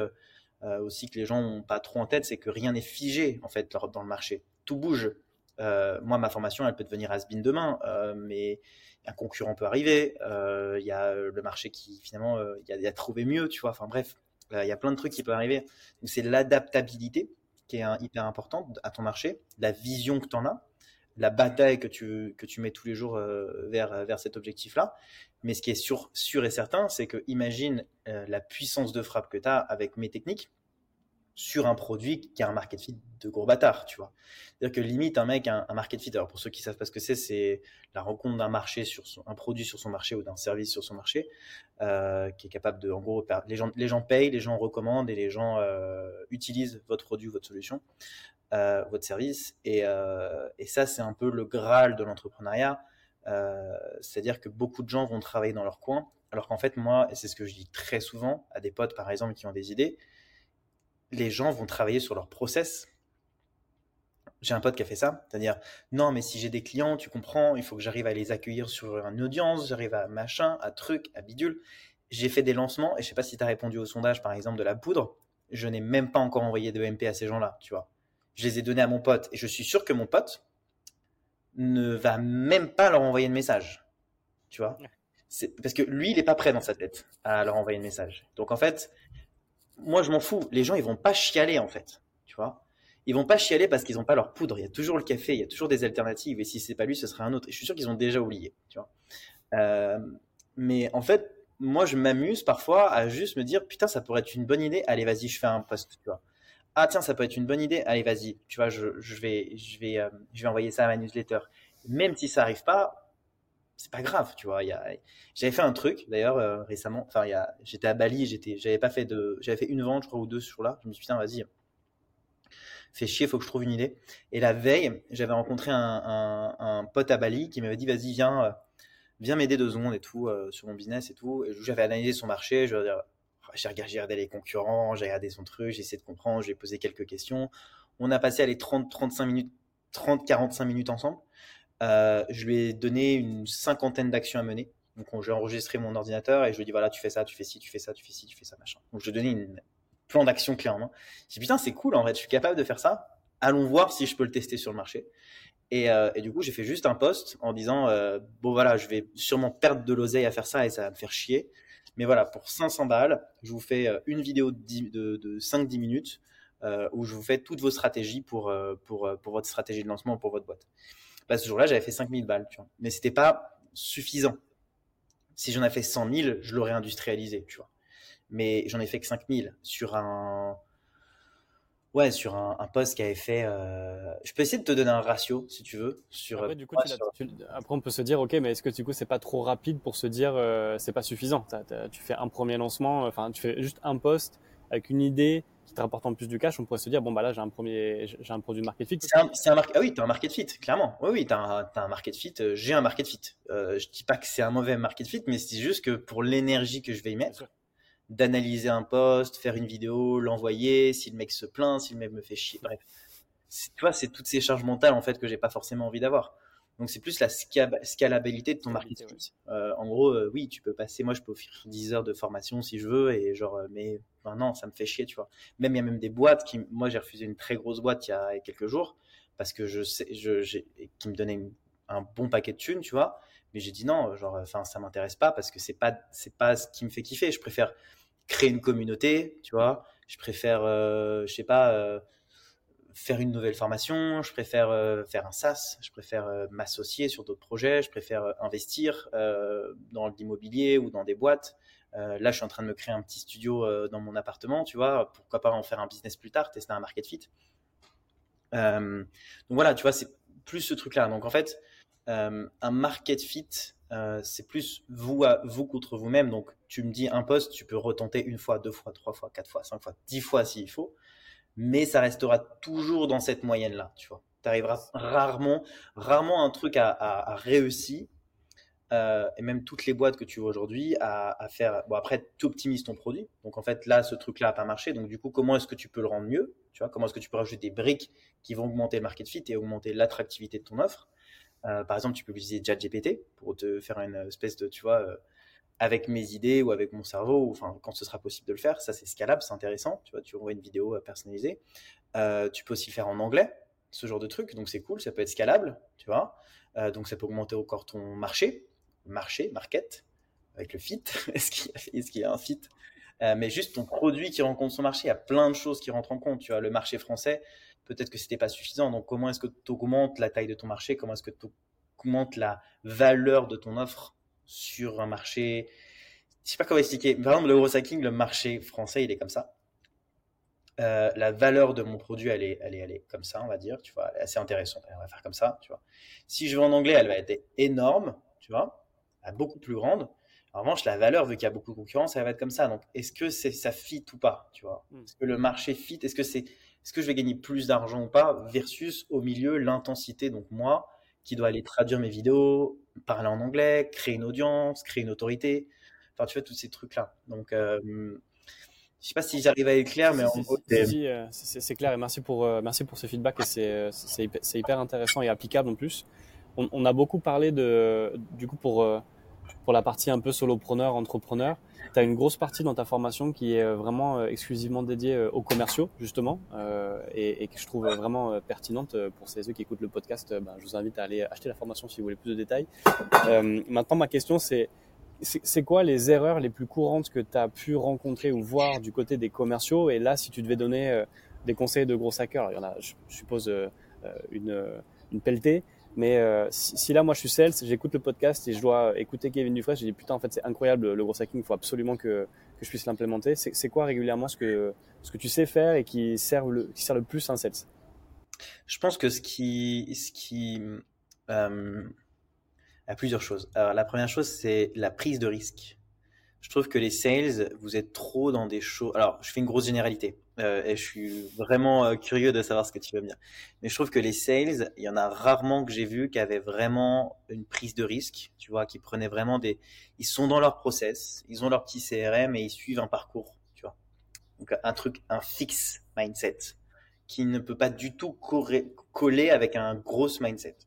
euh, aussi que les gens ont pas trop en tête, c'est que rien n'est figé en fait dans le marché. Tout bouge. Euh, moi ma formation, elle peut devenir has demain, euh, mais un concurrent peut arriver, euh, il y a le marché qui finalement, euh, il y, a, trouvé mieux, tu vois. Enfin bref, il y a plein de trucs qui peuvent arriver. Donc c'est l'adaptabilité qui est hyper importante à ton marché, la vision que tu en as, la bataille que tu, que tu mets tous les jours euh, vers, vers cet objectif-là. Mais ce qui est sûr, sûr et certain, c'est que imagine la puissance de frappe que tu as avec mes techniques sur un produit qui a un market fit de gros bâtard, tu vois. C'est-à-dire que limite, un mec a un, market fit, alors pour ceux qui savent pas ce que c'est, c'est la rencontre d'un marché sur un produit sur son marché ou d'un service sur son marché, euh, qui est capable de, en gros, les gens, les gens payent, les gens recommandent et les gens euh, utilisent votre produit, votre solution, euh, votre service. Et, et ça, c'est un peu le graal de l'entrepreneuriat. C'est-à-dire que beaucoup de gens vont travailler dans leur coin, alors qu'en fait, moi, et c'est ce que je dis très souvent à des potes, par exemple, qui ont des idées, les gens vont travailler sur leur process. J'ai un pote qui a fait ça, c'est-à-dire non mais si j'ai des clients, tu comprends, il faut que j'arrive à les accueillir sur une audience, j'arrive à machin, à truc, à bidule. J'ai fait des lancements et je sais pas si tu as répondu au sondage par exemple de la poudre, je n'ai même pas encore envoyé de MP à ces gens-là, tu vois. Je les ai donnés à mon pote et je suis sûr que mon pote ne va même pas leur envoyer de message, tu vois. Parce que lui, il n'est pas prêt dans sa tête à leur envoyer de message. Donc en fait, moi je m'en fous. Les gens ils vont pas chialer en fait, tu vois? Ils vont pas chialer parce qu'ils ont pas leur poudre. Il y a toujours le café, il y a toujours des alternatives. Et si c'est pas lui, ce sera un autre. Et je suis sûr qu'ils ont déjà oublié, tu vois. Euh, mais en fait, moi je m'amuse parfois à juste me dire putain ça pourrait être une bonne idée. Allez vas-y, je fais un post, tu vois. Ah tiens ça peut être une bonne idée. Allez vas-y, tu vois, je, je vais je vais euh, je vais envoyer ça à ma newsletter. Même si ça arrive pas, c'est pas grave, tu vois. J'avais fait un truc d'ailleurs euh, récemment. Enfin, j'étais à Bali, j'étais, j'avais pas fait j'avais fait une vente, je crois, ou deux sur là. Je me suis dit putain, vas-y, fais chier, faut que je trouve une idée. Et la veille, j'avais rencontré un, pote à Bali qui m'avait dit vas-y, viens, euh, viens m'aider deux secondes et tout euh, sur mon business et tout. Et j'avais analysé son marché, j'ai regardé les concurrents, j'ai regardé son truc, j'ai essayé de comprendre, j'ai posé quelques questions. On a passé les 30-35 minutes 30-45 minutes ensemble. Euh, je lui ai donné une cinquantaine d'actions à mener. Donc, j'ai enregistré mon ordinateur et je lui ai dit voilà, tu fais ça, tu fais ci, tu fais ça, tu fais ci, tu fais ça, machin. Donc, je lui ai donné une plan d'action clé en main. J'ai dit putain, c'est cool en fait, je suis capable de faire ça. Allons voir si je peux le tester sur le marché. Et, euh, du coup, j'ai fait juste un post en disant euh, bon, voilà, je vais sûrement perdre de l'oseille à faire ça et ça va me faire chier. Mais voilà, pour 500 balles, je vous fais une vidéo de, de, de 5-10 minutes où je vous fais toutes vos stratégies pour, pour, pour votre stratégie de lancement pour votre boîte. Bah, ce jour-là, j'avais fait 5000 balles, tu vois. Mais c'était pas suffisant. Si j'en avais fait 100 000, je l'aurais industrialisé, tu vois. Mais j'en ai fait que 5000 sur un, Ouais, sur un, un poste qui avait fait. Euh... Je peux essayer de te donner un ratio, si tu veux. Sur, après, du coup, tu sur... tu... après, on peut se dire, ok, mais est-ce que du coup, c'est pas trop rapide pour se dire, euh, c'est pas suffisant? Tu fais un premier lancement, enfin, tu fais juste un poste avec une idée qui te rapporte en plus du cash. On pourrait se dire, bon, bah là, j'ai un premier, j'ai un produit market fit. C'est un, un mar... Ah oui, tu as un market fit, clairement. Oui, oui, tu as, as, un market fit. Euh, j'ai un market fit. Euh, je dis pas que c'est un mauvais market fit, mais c'est juste que pour l'énergie que je vais y mettre d'analyser un post, faire une vidéo, l'envoyer, si le mec se plaint, si le mec me fait chier, bref. Tu vois, c'est toutes ces charges mentales en fait que j'ai pas forcément envie d'avoir. Donc c'est plus la scalabilité de ton marketing. Euh, en gros, euh, oui, tu peux passer, moi je peux offrir 10 heures de formation si je veux, et genre, euh, mais ben non, ça me fait chier, tu vois. Même il y a même des boîtes qui, moi j'ai refusé une très grosse boîte il y a quelques jours parce que je sais, je, qui me donnait un bon paquet de thunes, tu vois. Mais j'ai dit non, genre, enfin, ça m'intéresse pas parce que c'est pas, c'est pas ce qui me fait kiffer. Je préfère créer une communauté, tu vois. Je préfère, je sais pas, faire une nouvelle formation. Je préfère euh, faire un SaaS. Je préfère euh, m'associer sur d'autres projets. Je préfère euh, investir dans l'immobilier ou dans des boîtes. là, je suis en train de me créer un petit studio dans mon appartement, tu vois. Pourquoi pas en faire un business plus tard, tester un market fit. donc voilà, tu vois, c'est plus ce truc-là. Donc en fait, un market fit, c'est plus vous à vous contre vous-même. Donc, tu me dis un poste, tu peux retenter une fois, deux fois, trois fois, quatre fois, cinq fois, dix fois s'il faut, mais ça restera toujours dans cette moyenne-là, tu vois. Tu arriveras rarement, rarement un truc à, à, réussir, euh, et même toutes les boîtes que tu vois aujourd'hui, à, à, faire. Bon, après, tu optimises ton produit. Donc, en fait, là, ce truc-là n'a pas marché. Donc, du coup, comment est-ce que tu peux le rendre mieux Tu vois, comment est-ce que tu peux rajouter des briques qui vont augmenter le market fit et augmenter l'attractivité de ton offre? Euh, par exemple, tu peux utiliser ChatGPT pour te faire une espèce de, tu vois, euh, avec mes idées ou avec mon cerveau, enfin, quand ce sera possible de le faire. Ça, c'est scalable, c'est intéressant. Tu vois, tu envoies une vidéo personnalisée. Euh, tu peux aussi le faire en anglais, ce genre de truc. Donc, c'est cool, ça peut être scalable, tu vois. Euh, donc, ça peut augmenter encore ton marché, marché, market, avec le fit. est-ce qu'il y, est a un fit? Euh, Mais juste ton produit qui rencontre son marché, il y a plein de choses qui rentrent en compte. Tu vois, le marché français, peut-être que c'était pas suffisant. Donc, comment est-ce que tu augmentes la taille de ton marché Comment est-ce que tu augmentes la valeur de ton offre sur un marché Je sais pas comment expliquer. Par exemple, le gros hacking, le marché français, il est comme ça. Euh, la valeur de mon produit, elle est, elle est, elle est comme ça, on va dire. Tu vois, elle est assez intéressante. On va faire comme ça, tu vois. Si je vais en anglais, elle va être énorme, tu vois, beaucoup plus grande. En revanche, la valeur, vu qu'il y a beaucoup de concurrence, elle va être comme ça. Donc, est-ce que c'est ça fit ou pas, tu vois? Hmm. Est-ce que le marché fit? Est-ce que c'est est-ce que je vais gagner plus d'argent ou pas? Versus au milieu l'intensité donc moi qui dois aller traduire mes vidéos parler en anglais créer une audience créer une autorité. Enfin tu vois tous ces trucs là donc euh, je sais pas si j'arrive à être clair mais en gros euh, c'est clair et merci pour euh, merci pour ce feedback et c'est c'est hyper intéressant et applicable en plus. On, on, a beaucoup parlé de du coup pour euh, pour la partie un peu solopreneur, entrepreneur, tu as une grosse partie dans ta formation qui est vraiment euh, exclusivement dédiée euh, aux commerciaux, justement, euh, et, que je trouve vraiment pertinente pour ceux qui écoutent le podcast. Ben, je vous invite à aller acheter la formation si vous voulez plus de détails. Euh, maintenant, ma question, c'est c'est quoi les erreurs les plus courantes que tu as pu rencontrer ou voir du côté des commerciaux? Et là, si tu devais donner des conseils de gros hackers, il y en a, je suppose, une, une pelletée. Mais euh, si, là, moi, je suis sales, j'écoute le podcast et je dois écouter Kevin Dufresne, je dis putain, en fait, c'est incroyable le gros hacking, il faut absolument que, que je puisse l'implémenter. C'est quoi régulièrement ce que, ce que tu sais faire et qui sert le, qui sert le plus un sales? Je pense que ce qui, ce qui euh, a plusieurs choses. Alors, la première chose, c'est la prise de risque. Je trouve que les sales, vous êtes trop dans des choses. Alors, je fais une grosse généralité. Euh, et je suis vraiment euh, curieux de savoir ce que tu veux me dire. Mais je trouve que les sales, il y en a rarement que j'ai vu qui avaient vraiment une prise de risque, tu vois, qui prenaient vraiment des, ils sont dans leur process, ils ont leur petit CRM et ils suivent un parcours, tu vois. Donc un truc, un fixe mindset, qui ne peut pas du tout coller avec un gros mindset.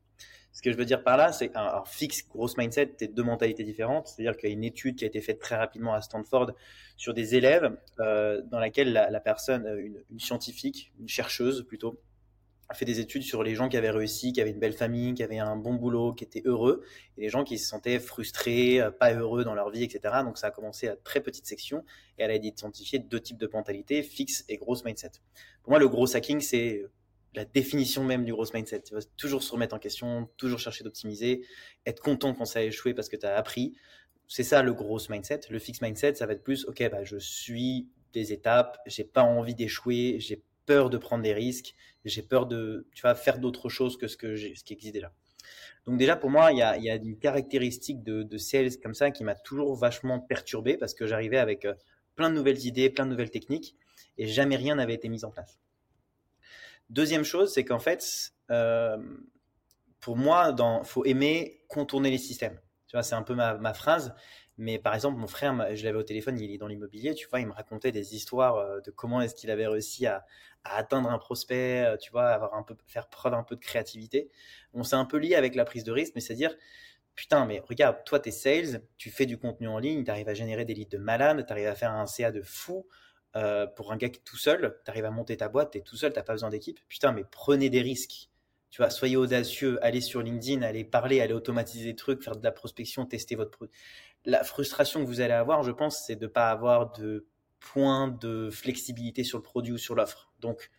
Ce que je veux dire par là, c'est un, fixe gros mindset, c'est deux mentalités différentes. C'est-à-dire qu'il y a une étude qui a été faite très rapidement à Stanford sur des élèves euh, dans laquelle la, personne, euh, une, scientifique, une chercheuse plutôt, a fait des études sur les gens qui avaient réussi, qui avaient une belle famille, qui avaient un bon boulot, qui étaient heureux, et les gens qui se sentaient frustrés, euh, pas heureux dans leur vie, etc. Donc ça a commencé à très petite section, et elle a identifié deux types de mentalités, fixe et grosse mindset. Pour moi, le gros hacking, c'est la définition même du gros mindset. Tu vas toujours se remettre en question, toujours chercher d'optimiser, être content quand ça a échoué parce que tu as appris. C'est ça le gros mindset. Le fixe mindset, ça va être plus, ok, bah, je suis des étapes, j'ai pas envie d'échouer, j'ai peur de prendre des risques, j'ai peur de tu vas faire d'autres choses que ce, que ce qui existe déjà. Donc déjà, pour moi, il y a, y a, une caractéristique de, de sales comme ça qui m'a toujours vachement perturbé parce que j'arrivais avec euh, plein de nouvelles idées, plein de nouvelles techniques et jamais rien n'avait été mis en place. Deuxième chose, c'est qu'en fait, euh, pour moi, il faut aimer contourner les systèmes. Tu vois, c'est un peu ma, phrase. Mais par exemple, mon frère, je l'avais au téléphone, il est dans l'immobilier, tu vois, il me racontait des histoires euh, de comment est-ce qu'il avait réussi à, atteindre un prospect, euh, tu vois, avoir un peu, faire preuve un peu de créativité. On s'est un peu lié avec la prise de risque, mais c'est-à-dire, putain, mais regarde, toi, tu es sales, tu fais du contenu en ligne, tu arrives à générer des leads de malade, tu arrives à faire un CA de fou. Euh, pour un gars qui est tout seul, tu arrives à monter ta boîte, tu es tout seul, tu pas besoin d'équipe. Putain, mais prenez des risques. Tu vois, soyez audacieux, allez sur LinkedIn, allez parler, allez automatiser des trucs, faire de la prospection, tester votre produit. La frustration que vous allez avoir, je pense, c'est de ne pas avoir de point de flexibilité sur le produit ou sur l'offre. Donc,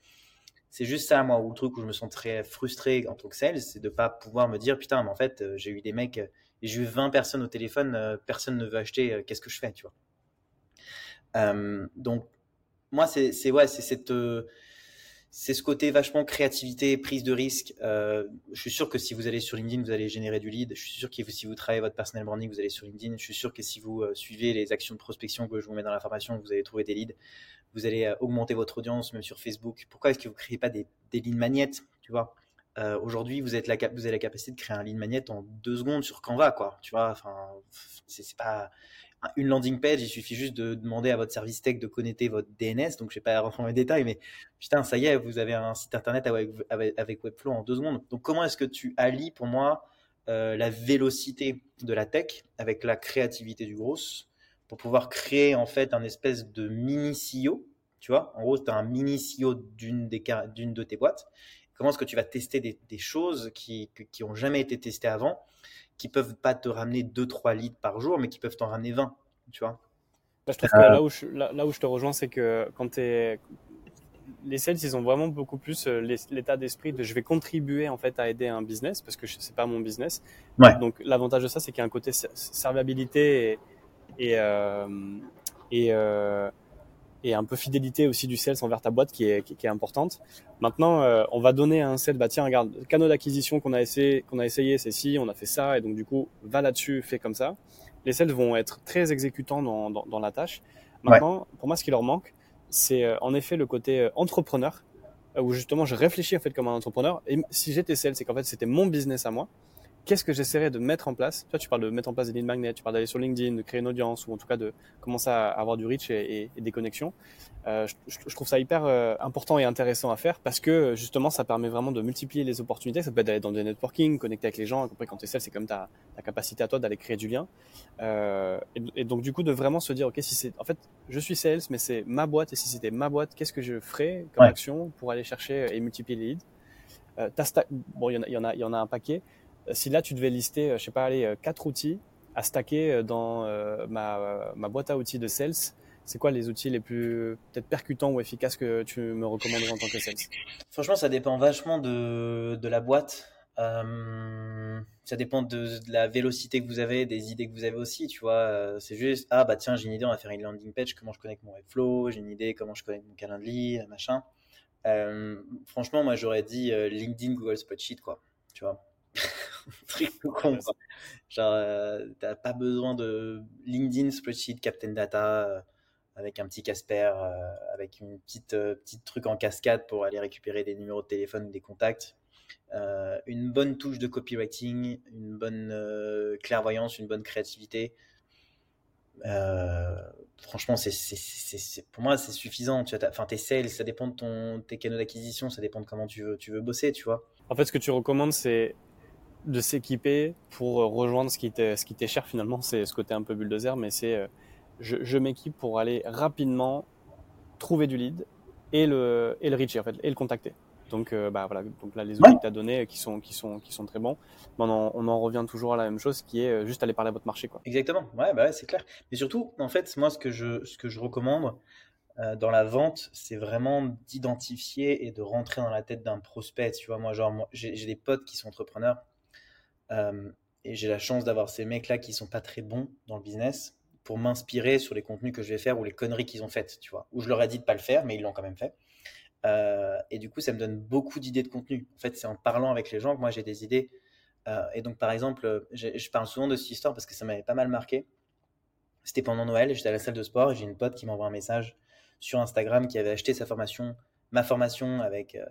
c'est juste ça, moi, ou le truc où je me sens très frustré en tant que sales, c'est de ne pas pouvoir me dire, putain, mais en fait, euh, j'ai eu des mecs, euh, j'ai eu 20 personnes au téléphone, personne ne veut acheter, qu'est-ce que je fais, tu vois. donc, moi, c'est ouais, c'est cette euh, c'est ce côté vachement créativité, prise de risque. Euh, je suis sûr que si vous allez sur LinkedIn, vous allez générer du lead. Je suis sûr que si vous travaillez votre personal branding, vous allez sur LinkedIn. Je suis sûr que si vous euh, suivez les actions de prospection que je vous mets dans la formation, vous allez trouver des leads. Vous allez augmenter votre audience, même sur Facebook. Pourquoi est-ce que vous ne créez pas des, des leads magnettes Tu aujourd'hui, vous, vous avez la capacité de créer un lead magnet en deux secondes sur Canva, quoi. Tu vois, enfin, c'est pas une landing page, il suffit juste de demander à votre service tech de connecter votre DNS. Donc, je ne vais pas rentrer dans les détails, mais putain, ça y est, vous avez un site internet avec, Webflow en deux secondes. Donc, comment est-ce que tu allies pour moi euh, la vélocité de la tech avec la créativité du gros pour pouvoir créer en fait un espèce de mini CEO Tu vois, en gros, tu as un mini CEO d'une de tes boîtes. Comment est-ce que tu vas tester des, choses qui n'ont jamais été testées avant? Qui peuvent pas te ramener 2-3 litres par jour, mais qui peuvent t'en ramener 20, tu vois. Bah, je trouve que là où je, là, où je te rejoins, c'est que quand tu es les sales, ils ont vraiment beaucoup plus euh, l'état d'esprit de je vais contribuer en fait à aider un business parce que c'est pas mon business. Donc l'avantage de ça, c'est qu'il y a un côté servabilité et et, euh, et, euh, et un peu fidélité aussi du sales envers ta boîte qui est, qui, est importante. Maintenant, euh, on va donner à un sales, bah tiens, regarde, canaux d'acquisition qu'on a essayé, qu'on a essayé, c'est si, on a fait ça, et donc du coup, va là-dessus, fais comme ça. Les sales vont être très exécutants dans, dans, dans la tâche. Maintenant, pour moi, ce qui leur manque, c'est euh, en effet le côté euh, entrepreneur, où justement, je réfléchis en fait comme un entrepreneur. Et si j'étais sales, c'est qu'en fait, c'était mon business à moi qu'est-ce que j'essaierais de mettre en place? Toi, tu parles de mettre en place des lignes magnets, tu parles d'aller sur LinkedIn, de créer une audience, ou en tout cas de commencer à avoir du reach et, des connexions. Euh, je, trouve ça hyper euh, important et intéressant à faire parce que justement, ça permet vraiment de multiplier les opportunités. Ça peut être d'aller dans des networking, connecter avec les gens. Après, quand tu es seul, c'est comme ta, ta capacité à toi d'aller créer du lien. Euh, et, donc, du coup, de vraiment se dire, ok, si c'est, en fait, je suis sales, mais c'est ma boîte. Et si c'était ma boîte, qu'est-ce que je ferais comme action pour aller chercher et multiplier les leads? Bon, il y, en a, il y en a un paquet si là tu devais lister, euh, je sais pas, allez, euh, quatre outils à stacker euh, dans ma, boîte à outils de sales, c'est quoi les outils les plus peut-être percutants ou efficaces que tu me recommanderais en tant que sales? Franchement, ça dépend vachement de, la boîte. ça dépend de, la vélocité que vous avez, des idées que vous avez aussi, tu vois. c'est juste, ah bah tiens, j'ai une idée, on va faire une landing page, comment je connecte mon Webflow, j'ai une idée, comment je connecte mon Calendly, machin. franchement, moi j'aurais dit LinkedIn, Google Spreadsheet, quoi. Tu vois. truc con. Genre, euh, t'as pas besoin de LinkedIn, spreadsheet, Captain Data euh, avec un petit Casper, euh, avec une petite, petite truc en cascade pour aller récupérer des numéros de téléphone ou des contacts. une bonne touche de copywriting, une bonne clairvoyance, une bonne créativité. franchement, c'est, pour moi, c'est suffisant. Tu enfin, tes sales, ça dépend de ton, tes canaux d'acquisition, ça dépend de comment tu veux, tu veux bosser, tu vois. En fait, ce que tu recommandes, c'est de s'équiper pour rejoindre ce qui t'est, ce qui t'est cher finalement. C'est ce côté un peu bulldozer, mais c'est euh, je, m'équipe pour aller rapidement trouver du lead et le, et le reacher, en fait, et le contacter. Donc, euh, bah, voilà, donc là, les outils que tu as donnés qui sont, qui, sont, qui sont très bons. on, en, on en revient toujours à la même chose qui est euh, juste aller parler à votre marché. Quoi. Exactement, ouais, bah c'est clair. Mais surtout, en fait, moi, ce que je, ce que je recommande euh, dans la vente, c'est vraiment d'identifier et de rentrer dans la tête d'un prospect. Tu vois, moi, genre, j'ai des potes qui sont entrepreneurs et j'ai la chance d'avoir ces mecs-là qui sont pas très bons dans le business pour m'inspirer sur les contenus que je vais faire ou les conneries qu'ils ont faites, tu vois. Ou je leur ai dit de pas le faire, mais ils l'ont quand même fait. Euh, et du coup, ça me donne beaucoup d'idées de contenu. En fait, c'est en parlant avec les gens que moi j'ai des idées. Euh, et donc, par exemple, je parle souvent de cette histoire parce que ça m'avait pas mal marqué. C'était pendant Noël, j'étais à la salle de sport et j'ai une pote qui m'envoie un message sur Instagram qui avait acheté sa formation, ma formation avec euh,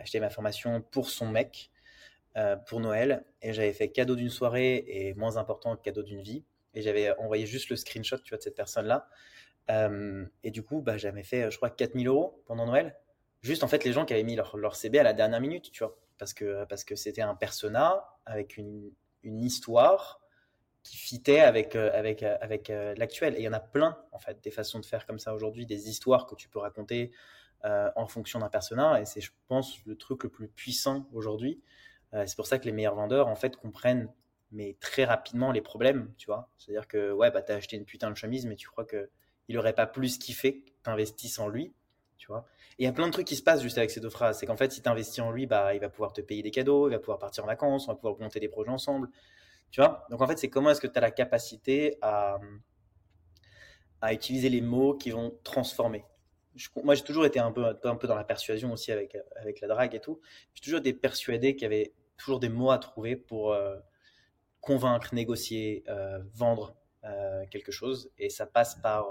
acheté ma formation pour son mec pour Noël et j'avais fait cadeau d'une soirée et moins important cadeau d'une vie et j'avais envoyé juste le screenshot tu vois de cette personne là et du coup bah j'avais fait je crois 4000 euros pendant Noël juste en fait les gens qui avaient mis leur, leur CB à la dernière minute, tu vois, parce que parce que c'était un persona avec une, une histoire qui fitait avec euh, avec euh, avec euh, l'actuel. Et il y en a plein en fait des façons de faire comme ça aujourd'hui, des histoires que tu peux raconter en fonction d'un persona. Et c'est je pense le truc le plus puissant aujourd'hui. C'est pour ça que les meilleurs vendeurs en fait comprennent mais très rapidement les problèmes, tu vois. C'est-à-dire que ouais bah t'as acheté une putain de chemise, mais tu crois que il aurait pas plus kiffé que t'investisses en lui, tu vois il y a plein de trucs qui se passent juste avec ces deux phrases. C'est qu'en fait, si tu investis en lui, bah, il va pouvoir te payer des cadeaux, il va pouvoir partir en vacances, on va pouvoir monter des projets ensemble. Tu vois Donc en fait, c'est comment est-ce que tu as la capacité à, à utiliser les mots qui vont transformer. Moi, j'ai toujours été un peu, un peu dans la persuasion aussi avec, avec la drague et tout. J'ai toujours été persuadé qu'il y avait toujours des mots à trouver pour euh, convaincre, négocier, euh, vendre euh, quelque chose. Et ça passe par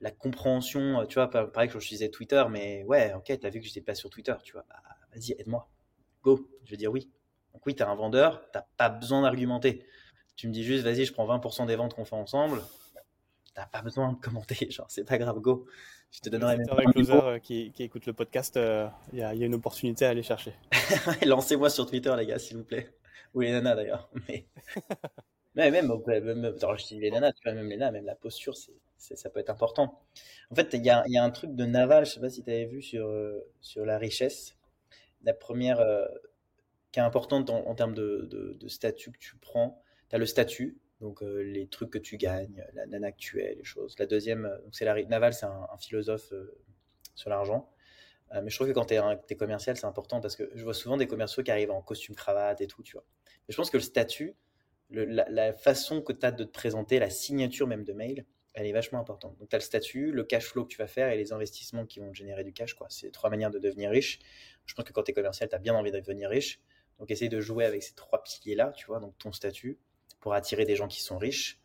la compréhension, tu vois, pareil que je disais Twitter, mais ouais, ok, t'as vu que j'étais pas sur Twitter, tu vois, bah, vas-y, aide-moi, go, je vais dire oui. Donc oui, t'as un vendeur, t'as pas besoin d'argumenter. Tu me dis juste, vas-y, je prends 20% des ventes qu'on fait ensemble, t'as pas besoin de commenter, genre, c'est pas grave, go. Je te donnerai même un closer euh, qui, qui, écoute le podcast, euh, il y, a une opportunité à aller chercher. Lancez-moi sur Twitter, les gars, s'il vous plaît. Ou les nanas d'ailleurs. Mais... mais même, même, je dis les nanas, tu vois, même les nanas, même la posture, c'est ça peut être important. En fait, il y a, un truc de Naval, je sais pas si tu avais vu sur, euh, sur la richesse. La première euh, qui est importante en, termes de, statut que tu prends, tu as le statut, donc euh, les trucs que tu gagnes, la nana actuelle, les choses. La deuxième, c'est la Naval, c'est un, philosophe sur l'argent. mais je trouve que quand tu es, commercial, c'est important parce que je vois souvent des commerciaux qui arrivent en costume cravate et tout, tu vois. Mais je pense que le statut, la, la, façon que tu as de te présenter, la signature même de mail, elle est vachement importante. Donc, tu as le statut, le cash flow que tu vas faire et les investissements qui vont générer du cash. Quoi. C'est trois manières de devenir riche. Je pense que quand tu es commercial, tu as bien envie de devenir riche. Donc, essaye de jouer avec ces trois piliers-là, tu vois, donc ton statut, pour attirer des gens qui sont riches.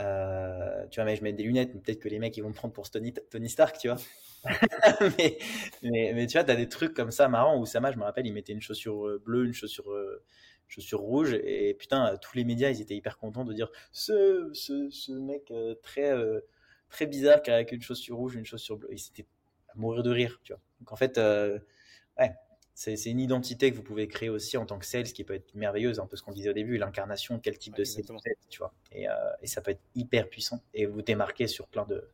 Euh, tu vois, mais je mets des lunettes, peut-être que les mecs ils vont me prendre pour Tony, Tony Stark, tu vois. mais, mais, tu vois, tu as des trucs comme ça marrants où Sama, je me rappelle, il mettait une chaussure euh, bleue, une chaussure euh, chaussures rouges. Et putain, tous les médias, ils étaient hyper contents de dire ce, ce, ce mec très, très bizarre qui a une chaussure rouge, une chaussure bleue. Ils étaient à mourir de rire, tu vois. Donc en fait, euh, ouais, c'est une identité que vous pouvez créer aussi en tant que sales qui peut être merveilleuse, un peu ce qu'on disait au début, l'incarnation, quel type de sales tu vois. Et, et, ça peut être hyper puissant et vous démarquer sur plein de,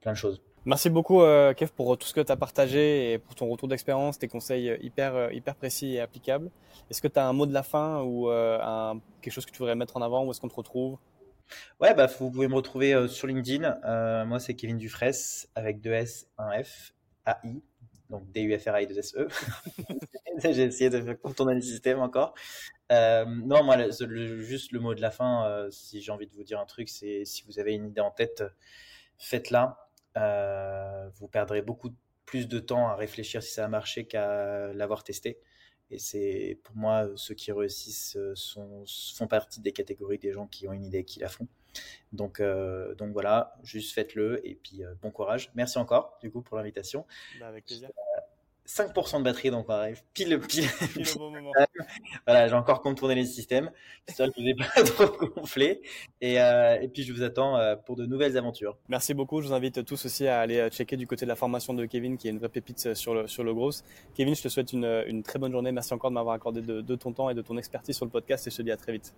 plein de choses. Merci beaucoup, euh, Kev, pour tout ce que tu as partagé et pour ton retour d'expérience, tes conseils hyper, euh, hyper précis et applicables. Est-ce que tu as un mot de la fin ou euh, un, quelque chose que tu voudrais mettre en avant Où est-ce qu'on te retrouve? Ouais, bah, vous pouvez me retrouver sur LinkedIn. moi, c'est Kevin Dufresne avec 2 S, 1 F, AI, donc D-U-F-R-I, 2 S-E. J'ai essayé de contourner le système encore. non, moi, juste le mot de la fin, si j'ai envie de vous dire un truc, c'est si vous avez une idée en tête, faites-la euh, vous perdrez beaucoup plus de temps à réfléchir si ça a marché qu'à l'avoir testé. Et c'est pour moi, ceux qui réussissent euh, sont, font partie des catégories des gens qui ont une idée, qui la font. Donc, euh, donc voilà, juste faites-le et puis bon courage. Merci encore du coup pour l'invitation. Bah, avec plaisir. 5% de batterie, donc on arrive pile, pile, pile au bon moment. voilà, j'ai encore contourné les systèmes, histoire que je ne pas trop gonflé. Et, euh, et, puis je vous attends euh, pour de nouvelles aventures. Merci beaucoup. Je vous invite tous aussi à aller euh, checker du côté de la formation de Kevin, qui est une vraie pépite sur le, sur le gros. Kevin, je te souhaite une, une très bonne journée. Merci encore de m'avoir accordé de, de ton temps et de ton expertise sur le podcast et je te dis à très vite.